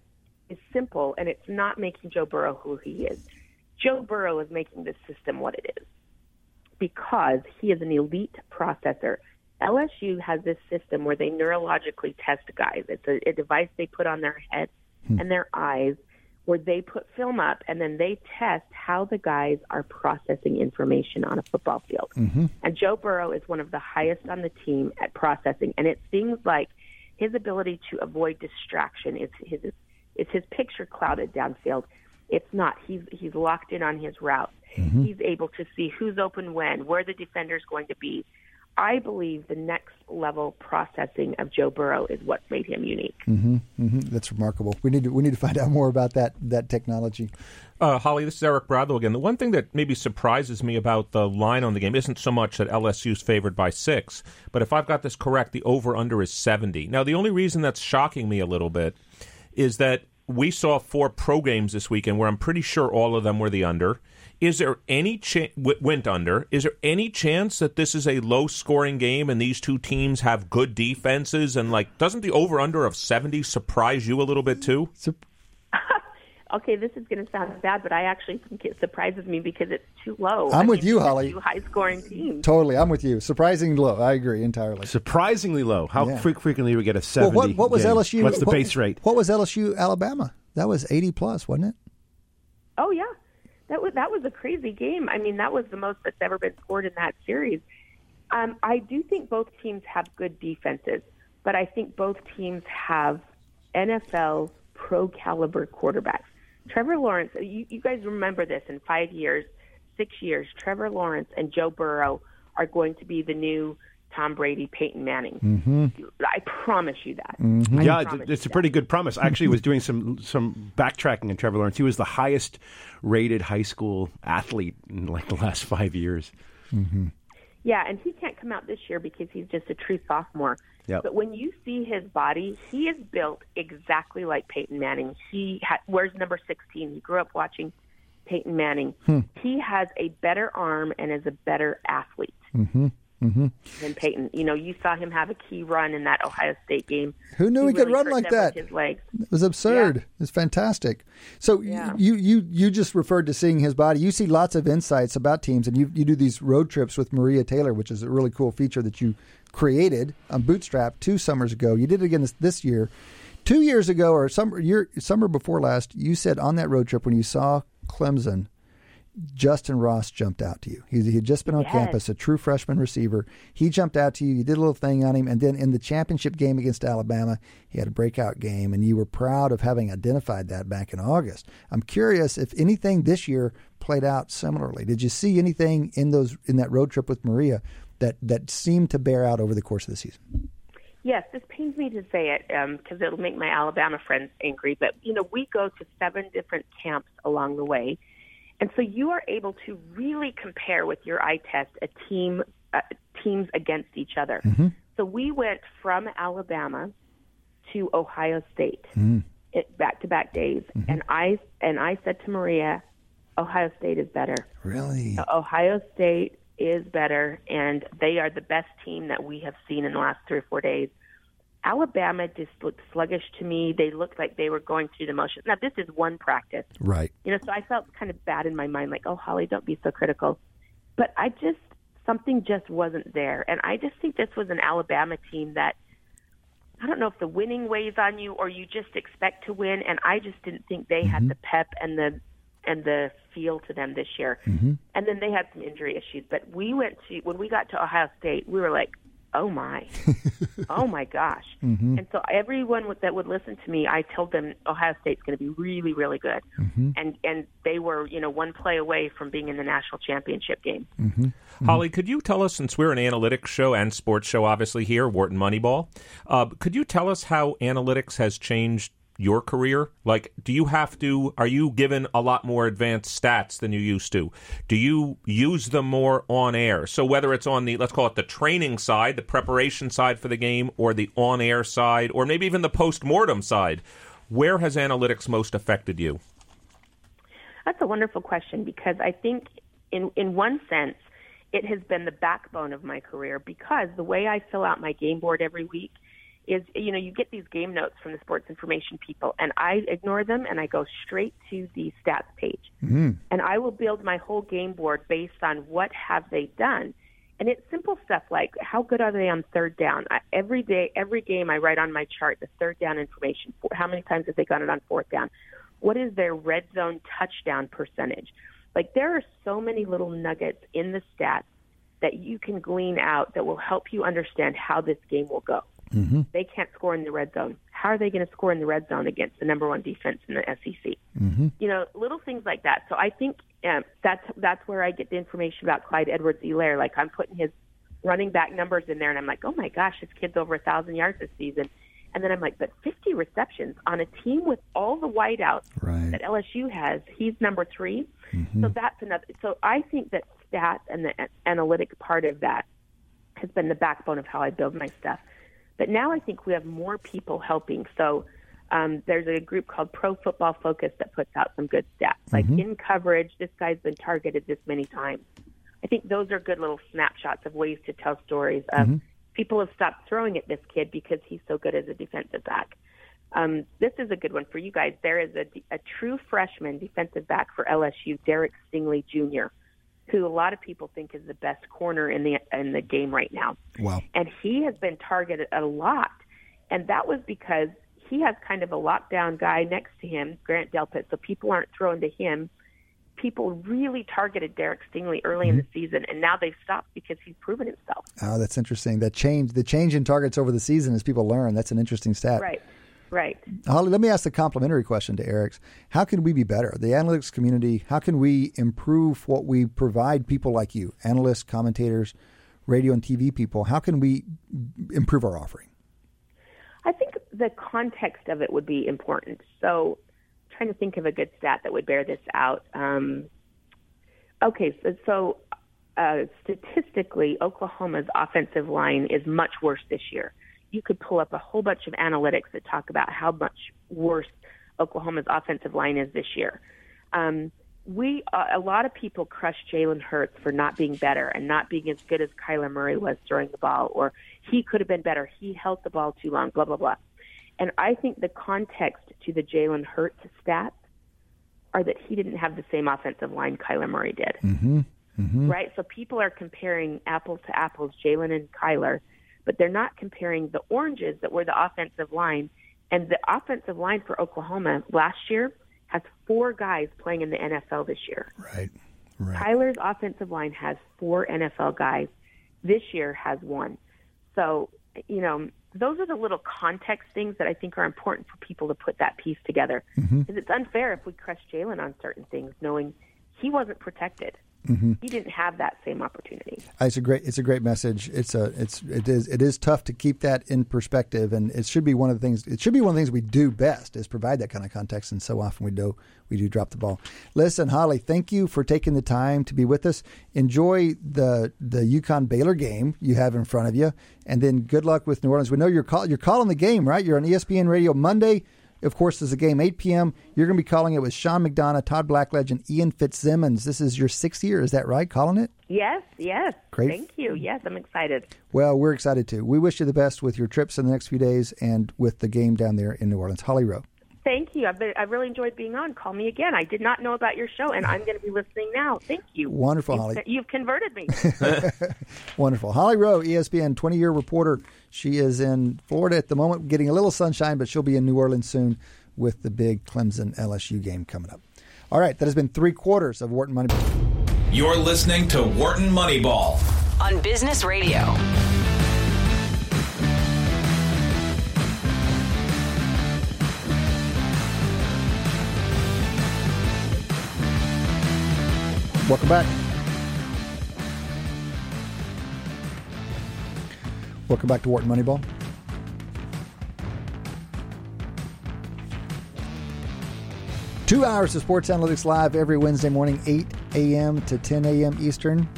is simple and it's not making Joe Burrow who he is. Joe Burrow is making this system what it is because he is an elite processor. LSU has this system where they neurologically test guys. It's a, a device they put on their head hmm. and their eyes where they put film up and then they test how the guys are processing information on a football field. Mm-hmm. And Joe Burrow is one of the highest on the team at processing. And it seems like his ability to avoid distraction. It's his, is his picture clouded downfield. It's not. He's he's locked in on his route. Mm-hmm. He's able to see who's open when, where the defender's going to be. I believe the next level processing of Joe Burrow is what made him unique. Mm-hmm. That's remarkable. We need to we need to find out more about that that technology. Uh, Holly, this is Eric Bradlow again. The one thing that maybe surprises me about the line on the game isn't so much that LSU's favored by six, but if I've got this correct, the over under is 70. Now, the only reason that's shocking me a little bit is that we saw four pro games this weekend where I'm pretty sure all of them were the under. Is there any chance went under? Is there any chance that this is a low scoring game and these two teams have good defenses and like doesn't the over under of 70 surprise you a little bit too? Okay, this is going to sound bad, but I actually think it surprises me because it's too low. I'm I with mean, you, Holly. Two high scoring teams. totally, I'm with you. Surprisingly low. I agree entirely. Surprisingly low. How Yeah. frequently do we get a Well, 70? what, what was game? LSU? What's the what- base rate? What was LSU Alabama? That was 80 plus, wasn't it? Oh yeah, that was that was a crazy game. I mean, that was the most that's ever been scored in that series. Um, I do think both teams have good defenses, but I think both teams have NFL pro caliber quarterbacks. Trevor Lawrence, you, you guys remember this in five years, six years, Trevor Lawrence and Joe Burrow are going to be the new Tom Brady, Peyton Manning. Mm-hmm. I promise you that. I Yeah, promise it's, it's you a pretty good promise. I actually was doing some some backtracking on Trevor Lawrence. He was the highest rated high school athlete in like the last five years. Yeah, and he can't come out this year because he's just a true sophomore. Yep. But when you see his body, he is built exactly like Peyton Manning. He ha- wears number 16. He grew up watching Peyton Manning. Hmm. He has a better arm and is a better athlete Mm-hmm. than Peyton. You know, you saw him have a key run in that Ohio State game. Who knew he could really run like that? His legs. It was absurd. Yeah. It's fantastic. So Yeah. you you you just referred to seeing his body. You see lots of insights about teams, and you you do these road trips with Maria Taylor, which is a really cool feature that you created on Bootstrap two summers ago. You did it again this, this year. Two years ago, or summer year summer before last, you said on that road trip when you saw Clemson, Justin Ross jumped out to you. He, he had just been on Yes. campus, a true freshman receiver. He jumped out to you. You did a little thing on him, and then in the championship game against Alabama, he had a breakout game, and you were proud of having identified that back in August. I'm curious if anything this year played out similarly. Did you see anything in those in that road trip with Maria that that seemed to bear out over the course of the season? Yes, this pains me to say it um, because it'll make my Alabama friends angry. But you know, we go to seven different camps along the way, and so you are able to really compare with your eye test a team uh, teams against each other. Mm-hmm. So we went from Alabama to Ohio State, mm. it back to back days, mm-hmm. and I and I said to Maria, Ohio State is better. Really? Ohio State is better, and they are the best team that we have seen in the last three or four days. Alabama just looked sluggish to me. They looked like they were going through the motions. Now, this is one practice, Right. you know, so I felt kind of bad in my mind, like, oh, Holly, don't be so critical. But I just, something just wasn't there. And I just think this was an Alabama team that, I don't know if the winning weighs on you or you just expect to win. And I just didn't think they had mm-hmm. the pep and the, and the feel to them this year. Mm-hmm. And then they had some injury issues. But we went to, when we got to Ohio State, we were like, oh my, oh my gosh. Mm-hmm. And so everyone would- that would listen to me, I told them Ohio State's going to be really, really good. Mm-hmm. And and they were, you know, one play away from being in the national championship game. Mm-hmm. Holly, could you tell us, since we're an analytics show and sports show, obviously here, Wharton Moneyball, uh, could you tell us how analytics has changed your career? Like, do you have to? Are you given a lot more advanced stats than you used to? Do you use them more on air? So whether it's on the let's call it the training side, the preparation side for the game, or the on air side, or maybe even the post mortem side, where has analytics most affected you? That's a wonderful question because I think, in in one sense, it has been the backbone of my career because the way I fill out my game board every week is, you know, you get these game notes from the sports information people, and I ignore them and I go straight to the stats page, mm-hmm. and I will build my whole game board based on what have they done. And it's simple stuff like how good are they on third down? I, every day, every game, I write on my chart the third down information. For how many times have they got it on fourth down? What is their red zone touchdown percentage? Like there are so many little nuggets in the stats that you can glean out that will help you understand how this game will go. Mm-hmm. They can't score in the red zone. How are they going to score in the red zone against the number one defense in the SEC? Mm-hmm. You know, little things like that. So I think um, that's that's where I get the information about Clyde Edwards-Helaire. Like I'm putting his running back numbers in there, and I'm like, oh my gosh, this kid's over a thousand yards this season. And then I'm like, but 50 receptions on a team with all the wideouts Right. that LSU has, he's number 3 mm-hmm. So that's another. So I think that stats and the analytic part of that has been the backbone of how I build my stuff. But now I think we have more people helping. So um, there's a group called Pro Football Focus that puts out some good stats, like in coverage. This guy's been targeted this many times. I think those are good little snapshots of ways to tell stories of people have stopped throwing at this kid because he's so good as a defensive back. Um, this is a good one for you guys. There is a, a true freshman defensive back for LSU, Derek Stingley Jr., who a lot of people think is the best corner in the in the game right now Wow. and he has been targeted a lot. And that was because he has kind of a lockdown guy next to him, Grant Delpit, so people aren't throwing to him. People really targeted Derek Stingley early in the mm-hmm. season, and now they've stopped because he's proven himself. Oh, that's interesting. That change, the change in targets over the season as people learn. That's an interesting stat. Right, right. Holly, let me ask the complimentary question to Eric's. How can we be better? The analytics community, how can we improve what we provide people like you, analysts, commentators, radio and TV people? How can we improve our offering? I think the context of it would be important. So, trying to think of a good stat that would bear this out. Um, okay, so, so uh, statistically, Oklahoma's offensive line is much worse this year. You could pull up a whole bunch of analytics that talk about how much worse Oklahoma's offensive line is this year. Um, we uh, a lot of people crush Jalen Hurts for not being better and not being as good as Kyler Murray was throwing the ball, or he could have been better. He held the ball too long. Blah blah blah. And I think the context to the Jalen Hurts stats are that he didn't have the same offensive line Kyler Murray did. Mm-hmm. Right? So people are comparing apples to apples, Jalen and Kyler, but they're not comparing the oranges that were the offensive line. And the offensive line for Oklahoma last year has four guys playing in the NFL this year. Right. Right. Kyler's offensive line has four NFL guys. This year has one. So, you know, those are the little context things that I think are important for people to put that piece together. Mm-hmm. Because it's unfair if we crush Jalen on certain things, knowing he wasn't protected. He didn't have that same opportunity. Uh, It's a great it's a great message. It's a it's it is it is tough to keep that in perspective, and it should be one of the things. It should be one of the things we do best is provide that kind of context. And so often we do we do drop the ball. Listen, Holly, thank you for taking the time to be with us. Enjoy the the UConn Baylor game you have in front of you, and then good luck with New Orleans. We know you're call, you're calling the game right. You're on ESPN Radio Monday. Of course, there's a game 8 p.m. You're going to be calling it with Sean McDonough, Todd Blackledge, and Ian Fitzsimmons. This is your sixth year, is that right? Calling it. Yes, yes. Great. Thank you. Yes, I'm excited. Well, we're excited too. We wish you the best with your trips in the next few days and with the game down there in New Orleans. Holly Rowe. Thank you. I've, been, I've really enjoyed being on. Call me again. I did not know about your show, and I'm going to be listening now. Thank you. Wonderful, You've, Holly. You've converted me. Wonderful. Holly Rowe, ESPN 20 year reporter. She is in Florida at the moment, getting a little sunshine, but she'll be in New Orleans soon with the big Clemson LSU game coming up. All right, that has been three quarters of Wharton Money. You're listening to Wharton Moneyball. on Business Radio. Welcome back. Welcome back to Wharton Moneyball. Two hours of Sports Analytics Live every Wednesday morning, 8 a.m. to 10 a.m. Eastern.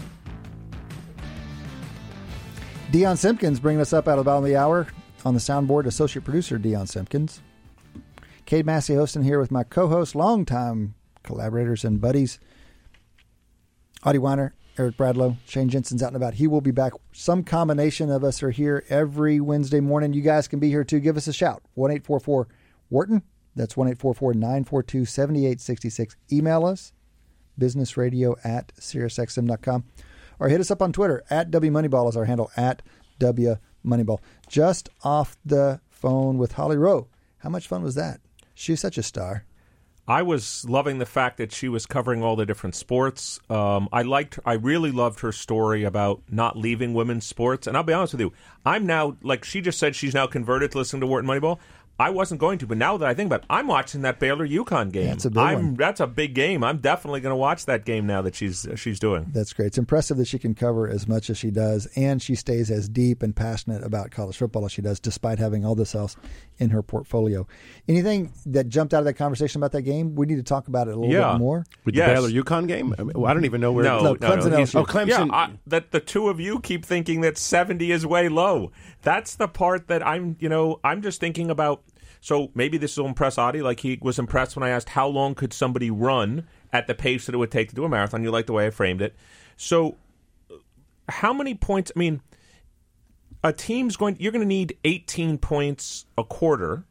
Dion Simpkins bringing us up out of the bottom of the hour on the soundboard, associate producer Dion Simpkins. Cade Massey hosting here with my co-host, longtime collaborators and buddies, Adi Wyner, Eric Bradlow, Shane Jensen's out and about. He will be back. Some combination of us are here every Wednesday morning. You guys can be here too. Give us a shout. 1 844 Wharton. That's 1 844 942 7866. Email us, businessradio at SiriusXM.com. Or hit us up on Twitter. At WMoneyball is our handle. At WMoneyball. Just off the phone with Holly Rowe. How much fun was that? She's such a star. I was loving the fact that she was covering all the different sports. Um, I liked, I really loved her story about not leaving women's sports. And I'll be honest with you, I'm now like she just said she's now converted to listening to Wharton Moneyball. I wasn't going to, but now that I think about it, I'm watching that Baylor UConn game. That's a big I'm, one. That's a big game. I'm definitely going to watch that game now that she's uh, she's doing. That's great. It's impressive that she can cover as much as she does, and she stays as deep and passionate about college football as she does, despite having all this else in her portfolio. Anything that jumped out of that conversation about that game? We need to talk about it a little Yeah. bit more. With Yes. the Baylor UConn game? I, mean, I don't even know where. No, No, no, Clemson no. He's- LSU. Oh, Clemson. Yeah, I, that the two of you keep thinking that 70 is way low. That's the part that I'm, you know, I'm just thinking about. So maybe this will impress Adi, like he was impressed when I asked how long could somebody run at the pace that it would take to do a marathon. You like the way I framed it. So, how many points? I mean, a team's going. You're going to need 18 points a quarter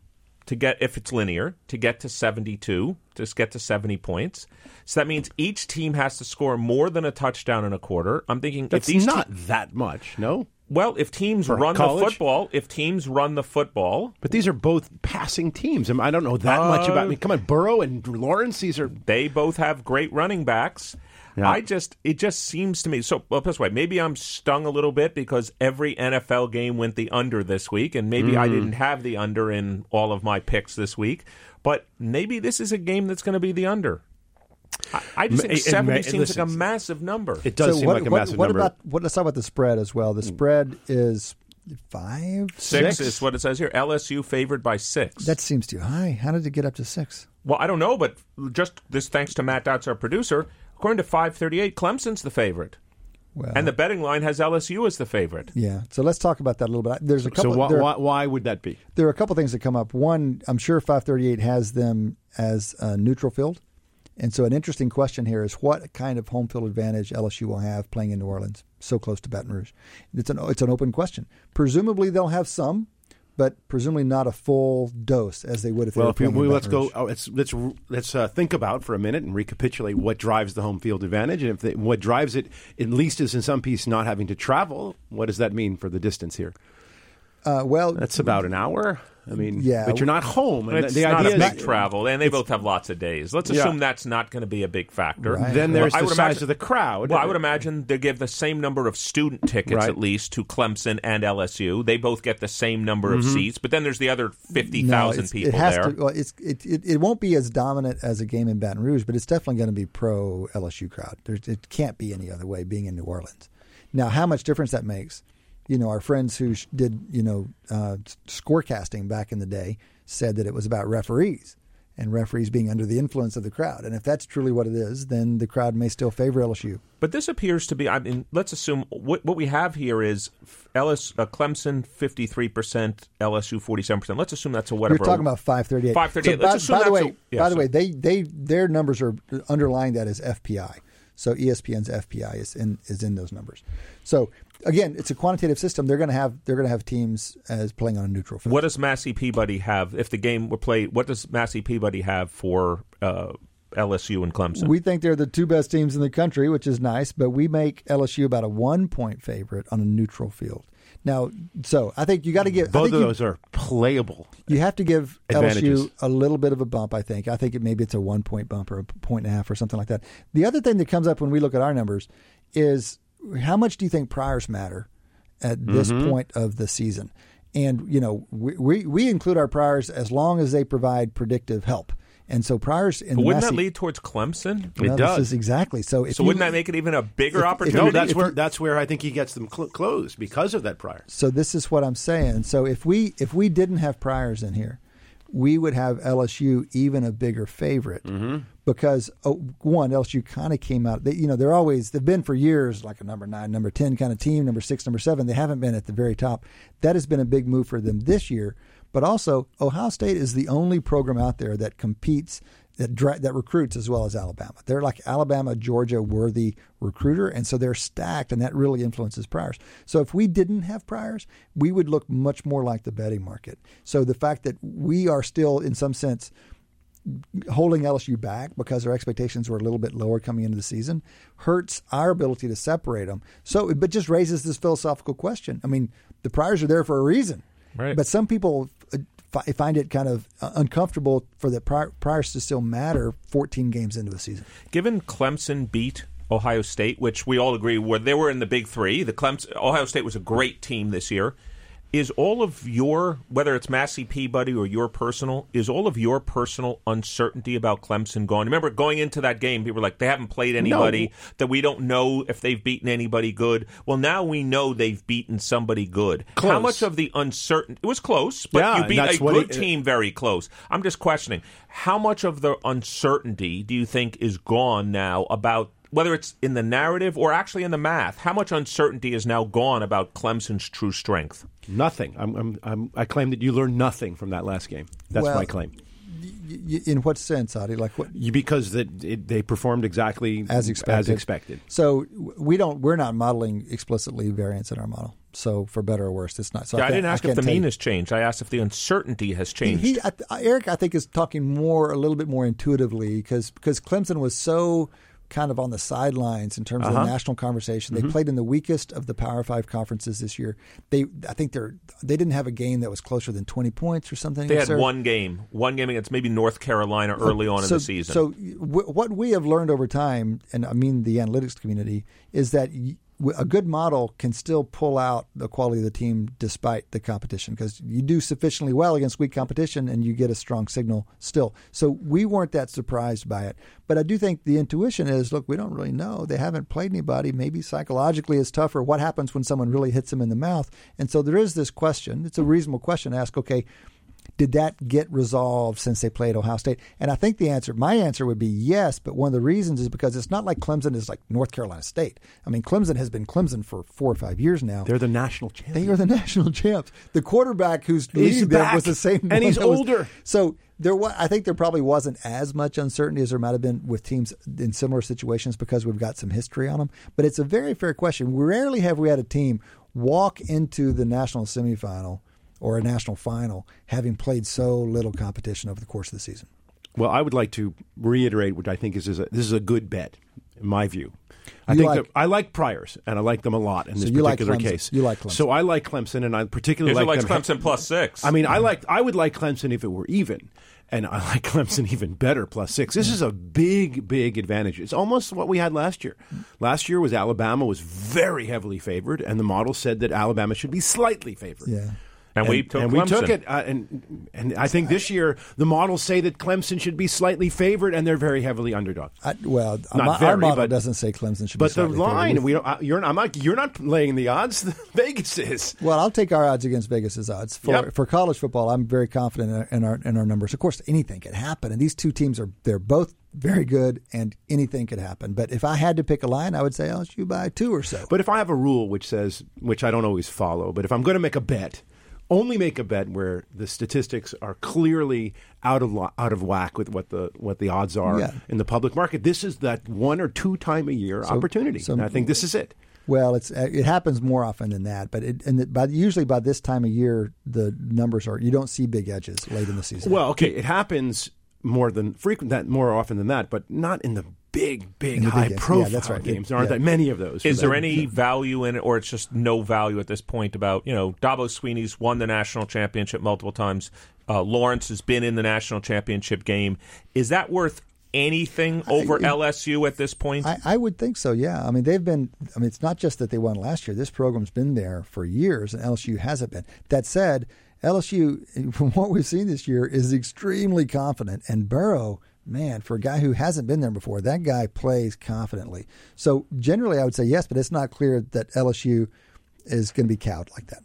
to get, if it's linear, to get to 72, to get to 70 points. So that means each team has to score more than a touchdown in a quarter. I'm thinking it's not te- that much, no? Well, if teams For run college? the football, if teams run the football, But these are both passing teams. I, I don't know that much about. I mean, come on, Burrow and Lawrence. These are they both have great running backs. Yeah. I just it just seems to me so well this way, maybe I'm stung a little bit because every NFL game went the under this week, and maybe I Mm. didn't have the under in all of my picks this week. But maybe this is a game that's going to be the under. I, I just think it- seventy it- seems listen, like a massive number. It does so seem what, like a what- massive what number. about what? Let's talk about the spread as well. The hmm. spread is five. Six, Six? is what it says here. LSU favored by six. That seems too high. How did it get up to six? well, I don't know, but just this thanks to Matt Dotz, our producer. According to five thirty eight, Clemson's the favorite, Well, and the betting line has LSU as the favorite. yeah. So let's talk about that a little bit. There's a so couple. why, there, why, why would that be? there are a couple things that come up. One, I'm sure 538 has them as a neutral field. And so, an interesting question here is what kind of home field advantage LSU will have playing in New Orleans, so close to Baton Rouge? It's an it's an open question. Presumably, they'll have some, but presumably not a full dose as they would if they Well, were if we, playing in we- Baton let's go. Rouge. Oh, let's let's let's uh, think about for a minute and recapitulate what drives the home field advantage, and if they, what drives it, at least, is in some piece not having to travel. What does that mean for the distance here? Uh, well, That's about an hour. I mean, Yeah. but you're not home. And It's the not idea a is big travel, and they both have lots of days. Let's Yeah. assume that's not going to be a big factor. Right. Then there's I the would size imagine- of the crowd. Well, I would imagine they give the same number of student tickets Right. at least to Clemson and LSU. They both get the same number Mm-hmm. of seats, but then there's the other fifty thousand no, people it has there. To, well, it's, it, it, it won't be as dominant as a game in Baton Rouge, but it's definitely going to be pro LSU crowd. There's, it can't be any other way being in New Orleans. Now, how much difference that makes, you know, our friends who sh- did, you know, uh, scorecasting back in the day said that it was about referees and referees being under the influence of the crowd. And if that's truly what it is, then the crowd may still favor LSU. But this appears to be. I mean, let's assume what what we have here is LS, uh, Clemson fifty three percent, LSU forty seven percent. Let's assume that's a whatever. You're talking about 538. 538. So by, by the way, a- yeah, by the so- way, they they their numbers are underlying that as FPI. So ESPN's FPI is in is in those numbers. So again, it's a quantitative system. They're going to have they're going to have teams as playing on a neutral field. What does Massey Peabody have if the game were played? What does Massey Peabody have for uh, LSU and Clemson? we think they're the two best teams in the country, which is nice, but we make LSU about a one point favorite on a neutral field. Now, so I think you got to give I both think of you- those are playable. You have to give LSU a little bit of a bump, I think. I think it maybe it's a one point bump or a point and a half or something like that. The other thing that comes up when we look at our numbers is how much do you think priors matter at this Mm-hmm. point of the season? And you know, we, we we include our priors as long as they provide predictive help. And so priors in but wouldn't that lead towards Clemson? It No, does. Is exactly so. If So you- wouldn't that make it even a bigger if- if- opportunity? No, that's if where that's where I think he gets them cl- closed because of that prior. So this is what I'm saying. So if we if we didn't have priors in here, we would have LSU even a bigger favorite mm-hmm. because oh, one LSU kind of came out. They, you know, they're always they've been for years like a number nine, number ten kind of team, number six, number seven. They haven't been at the very top. That has been a big move for them this year. But also, Ohio State is the only program out there that competes that dra- that recruits as well as Alabama. They're like Alabama, Georgia worthy recruiter, and so they're stacked, and that really influences priors. So if we didn't have priors, we would look much more like the betting market. So the fact that we are still, in some sense, holding LSU back because our expectations were a little bit lower coming into the season hurts our ability to separate them. So, but just raises this philosophical question. I mean, the priors are there for a reason, Right. But some people fi- find it kind of uh, uncomfortable for the pri- priors to still matter 14 games into the season. Given Clemson beat Ohio State, which we all agree were they were in the Big Three, the Clemson Ohio State was a great team this year. Is all of your whether it's Massey Peabody or your personal is all of your personal uncertainty about Clemson gone? Remember going into that game, people were like they haven't played anybody that we don't know if they've beaten anybody good. Well, now we know they've beaten somebody good. How much of the uncertainty? it was close, but Yeah, you beat a good he- team very close. I'm just questioning how much of the uncertainty do you think is gone now about whether it's in the narrative or actually in the math? How much uncertainty is now gone about Clemson's true strength? Nothing. I'm, I'm, I'm, I claim that you learned nothing from that last game. That's Well- my claim. Y- y- In what sense, Adi? Like what? You, because that it, they performed exactly as expected. As expected. So we don't. We're not modeling explicitly variance in our model. So for better or worse, it's not. So Yeah, I can't- didn't ask if the mean has changed. I asked if the uncertainty has changed. he I, I- Eric, I think, is talking more a little bit more intuitively because because Clemson was so kind of on the sidelines in terms of Uh-huh. the national conversation. Mm-hmm. They played in the weakest of the Power Five conferences this year. They, I think they're they didn't have a game that was closer than twenty points or something. they had one game, one game against maybe North Carolina early on so, in the season. So w- what we have learned over time, and I mean the analytics community, is that y- a good model can still pull out the quality of the team despite the competition because you do sufficiently well against weak competition and you get a strong signal still. So we weren't that surprised by it. But I do think the intuition is look, we don't really know. They haven't played anybody. Maybe psychologically it's tougher. What happens when someone really hits them in the mouth? And so there is this question. It's a reasonable question to ask, okay, did that get resolved since they played Ohio State? And I think the answer, my answer would be yes, but one of the reasons is because it's not like Clemson is like North Carolina State. I mean, Clemson has been Clemson for four or five years now. They're the national champions. They are the national champs. The quarterback who's leading them back, was the same, and he's that was- older. so there was, I think there probably wasn't as much uncertainty as there might have been with teams in similar situations because we've got some history on them. But it's a very fair question. Rarely have we had a team walk into the national semifinal or a national final having played so little competition over the course of the season. Well, I would like to reiterate, which I think is, is a, this is a good bet, in my view. I You think like- that I like Priors, and I like them a lot in this you like particular Clemson. case. You like Clemson. So I like Clemson, and I particularly Here's like like them. Clemson plus six. I mean, I like I would like Clemson if it were even, and I like Clemson even better plus six. This is a big, big advantage. It's almost what we had last year. Last year was Alabama was very heavily favored, and the model said that Alabama should be slightly favored. Yeah. And, we took and we took it, uh, and and I think this year the models say that Clemson should be slightly favored, and they're very heavily underdog. I, well, Not my, very, our model but- doesn't say Clemson should be But the slightly favored. line, we don't. Uh, you're I'm not. You're not laying the odds. Vegas is. Well, I'll take our odds against Vegas's odds for Yep. for college football. I'm very confident in our, in our numbers. Of course, anything could happen, and these two teams are they're both very good, and anything could happen. But if I had to pick a line, I would say LSU by two or so. But if I have a rule which says, which I don't always follow, but if I'm going to make a bet, only make a bet where the statistics are clearly out of lo- out of whack with what the what the odds are Yeah. in the public market. This is that one or two time a year opportunity. so- and I think this is it. Well, it's it happens more often than that, but it, and it, by usually by this time of year, the numbers are you don't see big edges late in the season. Well, okay, it happens more than frequent that more often than that, but not in the big, big, the big high games. Yeah, profile that's right. games. There aren't Yeah. that many of those. Is there that. any value in it, or it's just no value at this point? About you know, Dabo Swinney's won the national championship multiple times. Uh, Lawrence has been in the national championship game. Is that worth anything over LSU at this point? I, I would think so. Yeah, I mean they've been. I mean it's not just that they won last year. This program's been there for years, and LSU hasn't been. That said, LSU, from what we've seen this year, is extremely confident, and Burrow. Man, for a guy who hasn't been there before, that guy plays confidently. So generally, I would say yes, but it's not clear that LSU is going to be cowed like that.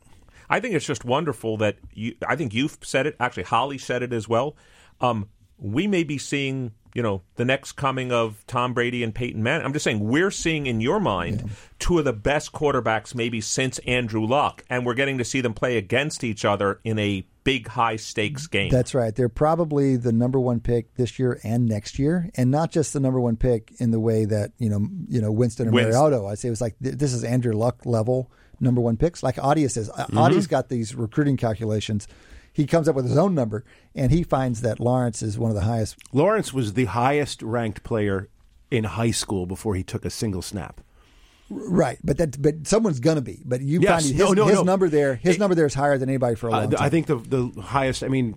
I think it's just wonderful that you. I think you've said it. Actually, Holly said it as well. Um, we may be seeing, you know, the next coming of Tom Brady and Peyton Manning. I'm just saying we're seeing in your mind two of the best quarterbacks maybe since Andrew Luck, and we're getting to see them play against each other in a big high stakes game. That's right. They're probably the number one pick this year and next year, and not just the number one pick in the way that you know, you know, Winston or Winston. Mariota. I say it was like th- this is Andrew Luck level number one picks. Like Adi says, Mm-hmm. Adi's got these recruiting calculations. He comes up with his own number, and he finds that Lawrence is one of the highest. Lawrence was the highest ranked player in high school before he took a single snap. Right, but that but someone's gonna be. But you Yes. find his, No, no, his no. number there. His It- number there is higher than anybody for a long Uh, time. I think the the highest. I mean,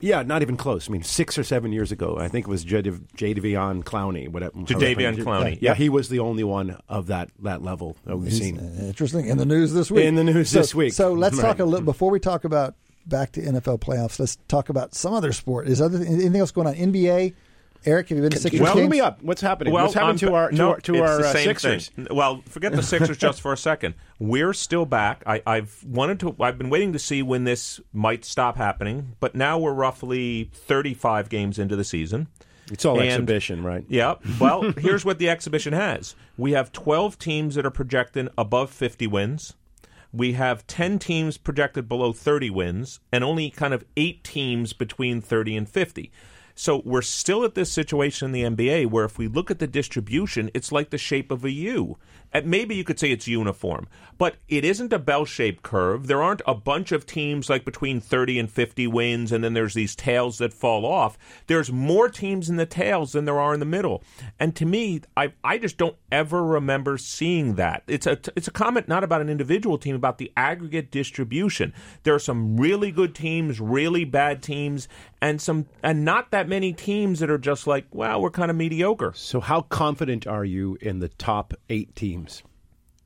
yeah, not even close. I mean, six or seven years ago, I think it was Jadav- Jadeveon Clowney. Whatever. Jadeveon Clowney. Yeah, he was the only one of that that level that we've He's, seen. uh, Interesting in the news this week. In the news So- this week. So let's talk Right. a little before we talk about back to NFL playoffs. Let's talk about some other sport. Is other anything else going on? NBA. Eric, have you been to Sixers Well, games? fill me up. What's happening? Well, What's happened I'm- to our to no, our, to it's our the uh, same Sixers? thing. Well, forget the Sixers just for a second. We're still back. I, I've wanted to. I've been waiting to see when this might stop happening, but now we're roughly 35 games into the season. It's all And- exhibition, right? Yeah. Well, here's what the exhibition has. We have 12 teams that are projecting above 50 wins. We have 10 teams projected below 30 wins, and only kind of eight teams between 30 and 50. So we're still at this situation in the NBA where if we look at the distribution, it's like the shape of a U. And maybe you could say it's uniform, but it isn't a bell shaped curve. There aren't a bunch of teams like between 30 and 50 wins, and then there's these tails that fall off. There's more teams in the tails than there are in the middle. And to me, I, I just don't ever remember seeing that. It's a, it's a comment not about an individual team, about the aggregate distribution. There are some really good teams, really bad teams, and some and not that many teams that are just like, well, we're kind of mediocre. So, how confident are you in the top eight teams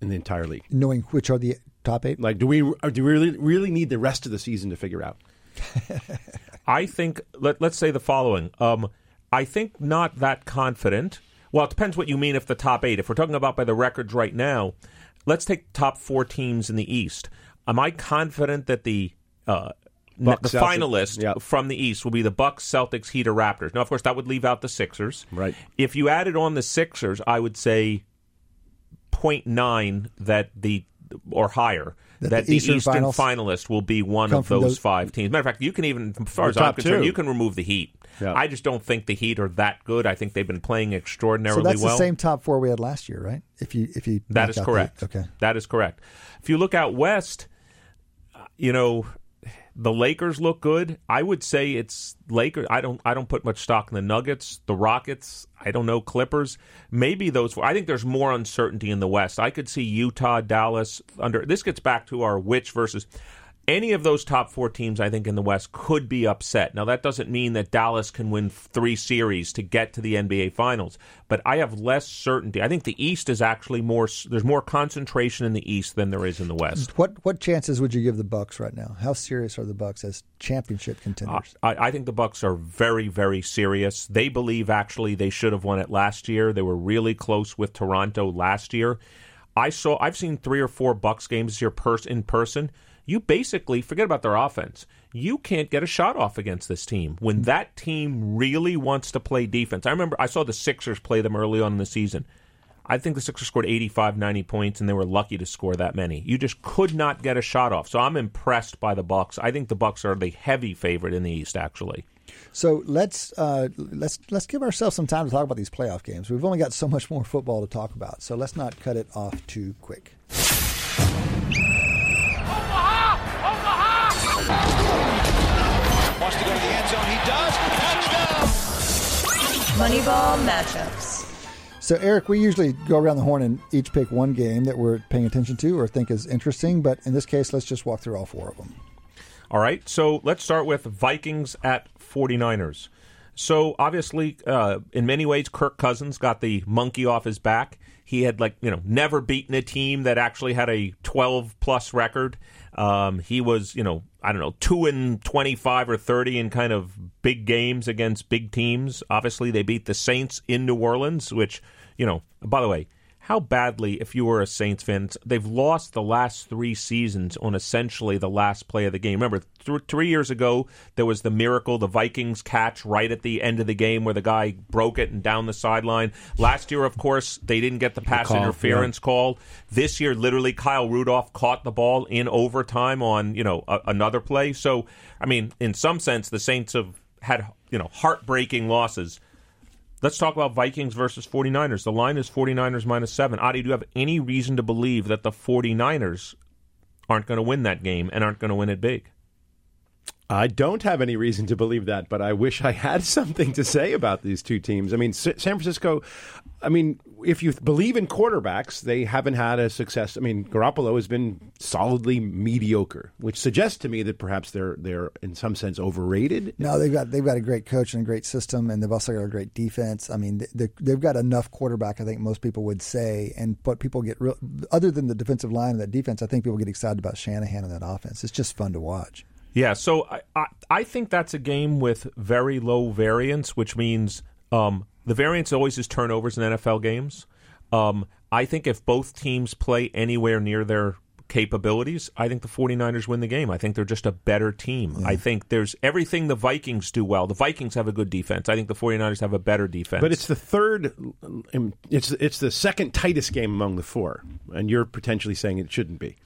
in the entire league? knowing which are the top eight. Like, do we or do we really really need the rest of the season to figure out? I think let, let's say the following. Um, I think not that confident. Well, it depends what you mean if the top eight. If we're talking about by the records right now, let's take top four teams in the East. Am I confident that the uh, Bucks, the Celtics, finalist yeah. from the East will be the Bucks, Celtics, Heat, or Raptors? Now, of course, that would leave out the Sixers. Right. If you added on the Sixers, I would say 0.9 that the or higher That that, the the Eastern finalist will be one of those those- five teams. Matter of fact, you can even, as far as I'm concerned, two. you can remove the Heat. Yeah. I just don't think the Heat are that good. I think they've been playing So extraordinarily that's well. the same top four we had last year, right? If you if you That is out the- correct. okay. That is correct. If you look out west, uh, you know, the Lakers look good. I would say it's Lakers. I don't. I don't put much stock in the Nuggets, the Rockets. I don't know Clippers. Maybe those. I think there's more uncertainty in the West. I could see Utah, Dallas. Under this gets back to our which versus any of those top four teams, I think, in the West could be upset. Now, that doesn't mean that Dallas can win three series to get to the NBA Finals, but I have less certainty. I think the East is actually more. There's more concentration in the East than there is in the West. What what chances would you give the Bucks right now? How serious are the Bucks as championship contenders? Uh, I, I think the Bucks are very, very serious. They believe actually they should have won it last year. They were really close with Toronto last year. I saw. I've seen three or four Bucks games here pers- in person you basically forget about their offense. You can't get a shot off against this team. When that team really wants to play defense, I remember I saw the Sixers play them early on in the season. I think the Sixers scored 85, 90 points, and they were lucky to score that many. You just could not get a shot off. So I'm impressed by the Bucks. I think the Bucks are the heavy favorite in the East, actually. So let's uh, let's let's give ourselves some time to talk about these playoff games. We've only got so much more football to talk about, so let's not cut it off too quick. Moneyball matchups. So, Eric, we usually go around the horn and each pick one game that we're paying attention to or think is interesting. But in this case, let's just walk through all four of them. All right. So let's start with Vikings at 49ers. So obviously, uh, in many ways, Kirk Cousins got the monkey off his back. He had like you know never beaten a team that actually had a 12 plus record. Um, he was you know I don't know two and 25 or 30 in kind of big games against big teams. Obviously, they beat the Saints in New Orleans, which you know. By the way, how badly, if you were a Saints fan, they've lost the last three seasons on essentially the last play of the game. Remember, th- three years ago, there was the miracle, the Vikings catch right at the end of the game where the guy broke it and down the sideline. Last year, of course, they didn't get the pass call, interference yeah. call. This year, literally, Kyle Rudolph caught the ball in overtime on you know a- another play. So, I mean, in some sense, the Saints have had you know heartbreaking losses. Let's talk about Vikings versus 49ers. The line is 49ers minus 7. Adi, do you have any reason to believe that the 49ers aren't going to win that game and aren't going to win it big? I don't have any reason to believe that, but I wish I had something to say about these two teams. I mean, San Francisco, I mean, if you believe in quarterbacks, they haven't had a success. I mean, Garoppolo has been solidly mediocre, which suggests to me that perhaps they're they're in some sense overrated. No, they've got they've got a great coach and a great system, and they've also got a great defense. I mean, they, they've got enough quarterback. I think most people would say, and what people get real, other than the defensive line and that defense, I think people get excited about Shanahan and that offense. It's just fun to watch. Yeah, so I, I, I think that's a game with very low variance, which means um, the variance always is turnovers in NFL games. Um, I think if both teams play anywhere near their capabilities, I think the 49ers win the game. I think they're just a better team. Yeah. I think there's everything the Vikings do well. The Vikings have a good defense. I think the 49ers have a better defense. But it's the third it's it's the second tightest game among the four, and you're potentially saying it shouldn't be.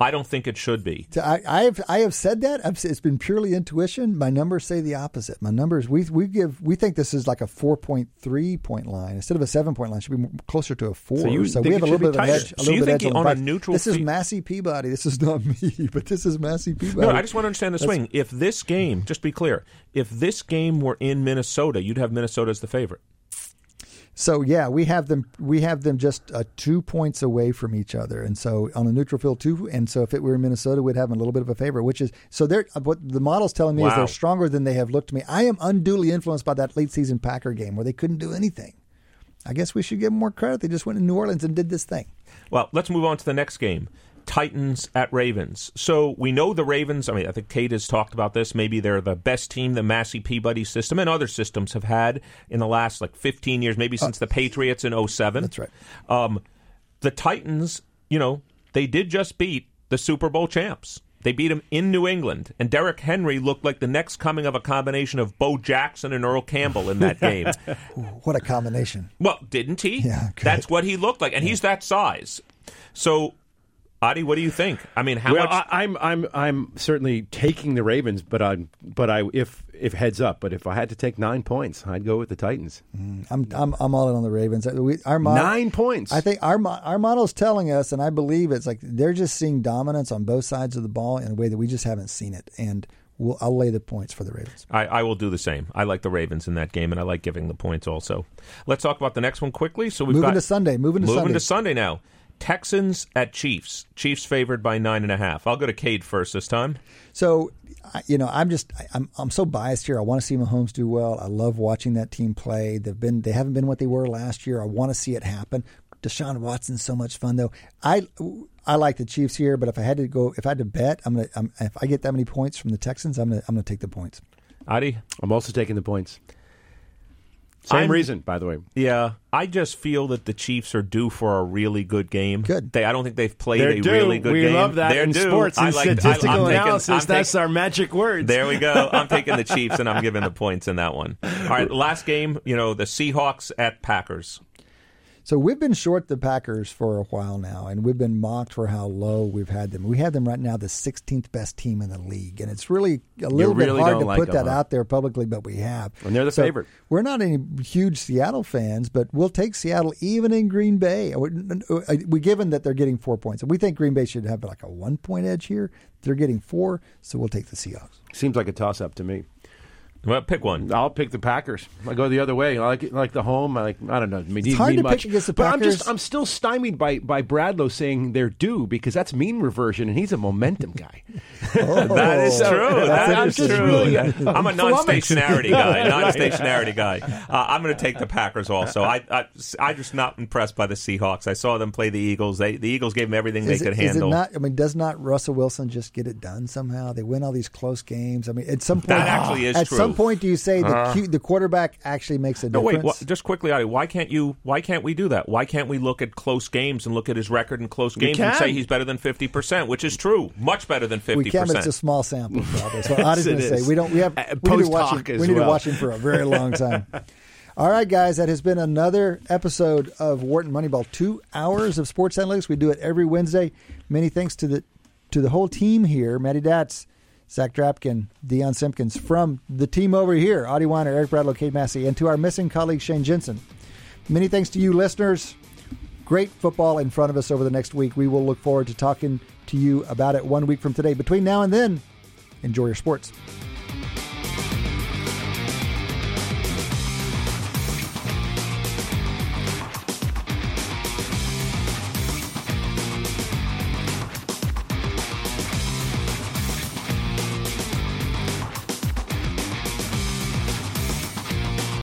I don't think it should be. I, I have I have said that I've, it's been purely intuition. My numbers say the opposite. My numbers we we give we think this is like a four point three point line instead of a seven point line. It should be closer to a four. So, you so we have a little bit of edge. A so little bit edge on, on a neutral. This is Massey Peabody. This is not me, but this is Massey Peabody. No, I just want to understand the That's, swing. If this game, just be clear, if this game were in Minnesota, you'd have Minnesota as the favorite. So yeah, we have them. We have them just uh, two points away from each other, and so on a neutral field two. And so if it were in Minnesota, we'd have them a little bit of a favor. Which is so they're what the model's telling me wow. is they're stronger than they have looked to me. I am unduly influenced by that late season Packer game where they couldn't do anything. I guess we should give them more credit. They just went to New Orleans and did this thing. Well, let's move on to the next game. Titans at Ravens. So we know the Ravens. I mean, I think Cade has talked about this. Maybe they're the best team the Massey Peabody system and other systems have had in the last like 15 years, maybe since uh, the Patriots in 07. That's right. Um, the Titans, you know, they did just beat the Super Bowl champs. They beat them in New England, and Derrick Henry looked like the next coming of a combination of Bo Jackson and Earl Campbell in that game. what a combination! Well, didn't he? Yeah, that's what he looked like, and he's that size. So Adi, what do you think? I mean, how well, much? I, I'm I'm I'm certainly taking the Ravens, but I'm but I if if heads up, but if I had to take nine points, I'd go with the Titans. Mm, I'm I'm I'm all in on the Ravens. We, our model, Nine points. I think our our model is telling us, and I believe it's like they're just seeing dominance on both sides of the ball in a way that we just haven't seen it. And we'll, I'll lay the points for the Ravens. I, I will do the same. I like the Ravens in that game, and I like giving the points also. Let's talk about the next one quickly. So we've Moving got to Sunday. Moving to moving Sunday. to Sunday now. Texans at Chiefs. Chiefs favored by nine and a half. I'll go to Cade first this time. So, you know, I'm just I- I'm I'm so biased here. I want to see Mahomes do well. I love watching that team play. They've been they haven't been what they were last year. I want to see it happen. Deshaun Watson's so much fun though. I I like the Chiefs here, but if I had to go, if I had to bet, I'm gonna I'm, if I get that many points from the Texans, I'm gonna I'm gonna take the points. Adi? I'm also taking the points. Same I'm- reason, by the way. Yeah, I just feel that the Chiefs are due for a really good game. Good. They, I don't think they've played They're a due. really good we game. love that They're in due. sports I and like, statistical I'm taking- analysis. I'm that's taking- our magic words. There we go. I'm taking the Chiefs, and I'm giving the points in that one. All right, last game. You know, the Seahawks at Packers. So we've been short the Packers for a while now, and we've been mocked for how low we've had them. We have them right now the 16th best team in the league, and it's really a little really bit hard to like put them, that huh? out there publicly, but we have. And they're the So favorite. We're not any huge Seattle fans, but we'll take Seattle even in Green Bay. Uh, we, uh, uh, we given that they're getting four points, and we think Green Bay should have like a one point edge here. They're getting four, so we'll take the Seahawks. Seems like a toss up to me. Well, pick one. I'll pick the Packers. I go the other way. I like like the home. I like I don't know. I mean, It's hard mean to much. pick against the But I'm just I'm still stymied by by Bradlow saying they're due because that's mean reversion and he's a momentum guy. That is Oh, true. that's That is true. really- I'm a non-stationarity guy. Non-stationarity guy. Uh, I'm going to take the Packers also. I, I I'm just not impressed by the Seahawks. I saw them play the Eagles. They the Eagles gave them everything Is they it, could is it handle. not? I mean, does not Russell Wilson just get it done somehow? They win all these close games. I mean, at some point, That actually is at true. Some point, do you say the Q, the quarterback actually makes a no, difference? wait. wha- just quickly, Adi, why can't you? Why can't we do that? Why can't we look at close games and look at his record in close games and say he's better than fifty percent, which is true, much better than fifty we can, but it's a percent. small sample. Probably. So I was going to say we don't. We have Uh, we need to post-hoc watch him. We need to watch him for a very long time. All right, guys, that has been another episode of Wharton Moneyball. Two hours of sports analytics. We do it every Wednesday. Many thanks to the to the whole team here: Matty Datz, Zach Drapkin, Deion Simpkins, from the team over here: Adi Wyner, Eric Bradlow, Cade Massey, and to our missing colleague Shane Jensen. Many thanks to you, listeners. Great football in front of us over the next week. We will look forward to talking to you about it one week from today. Between now and then, enjoy your sports.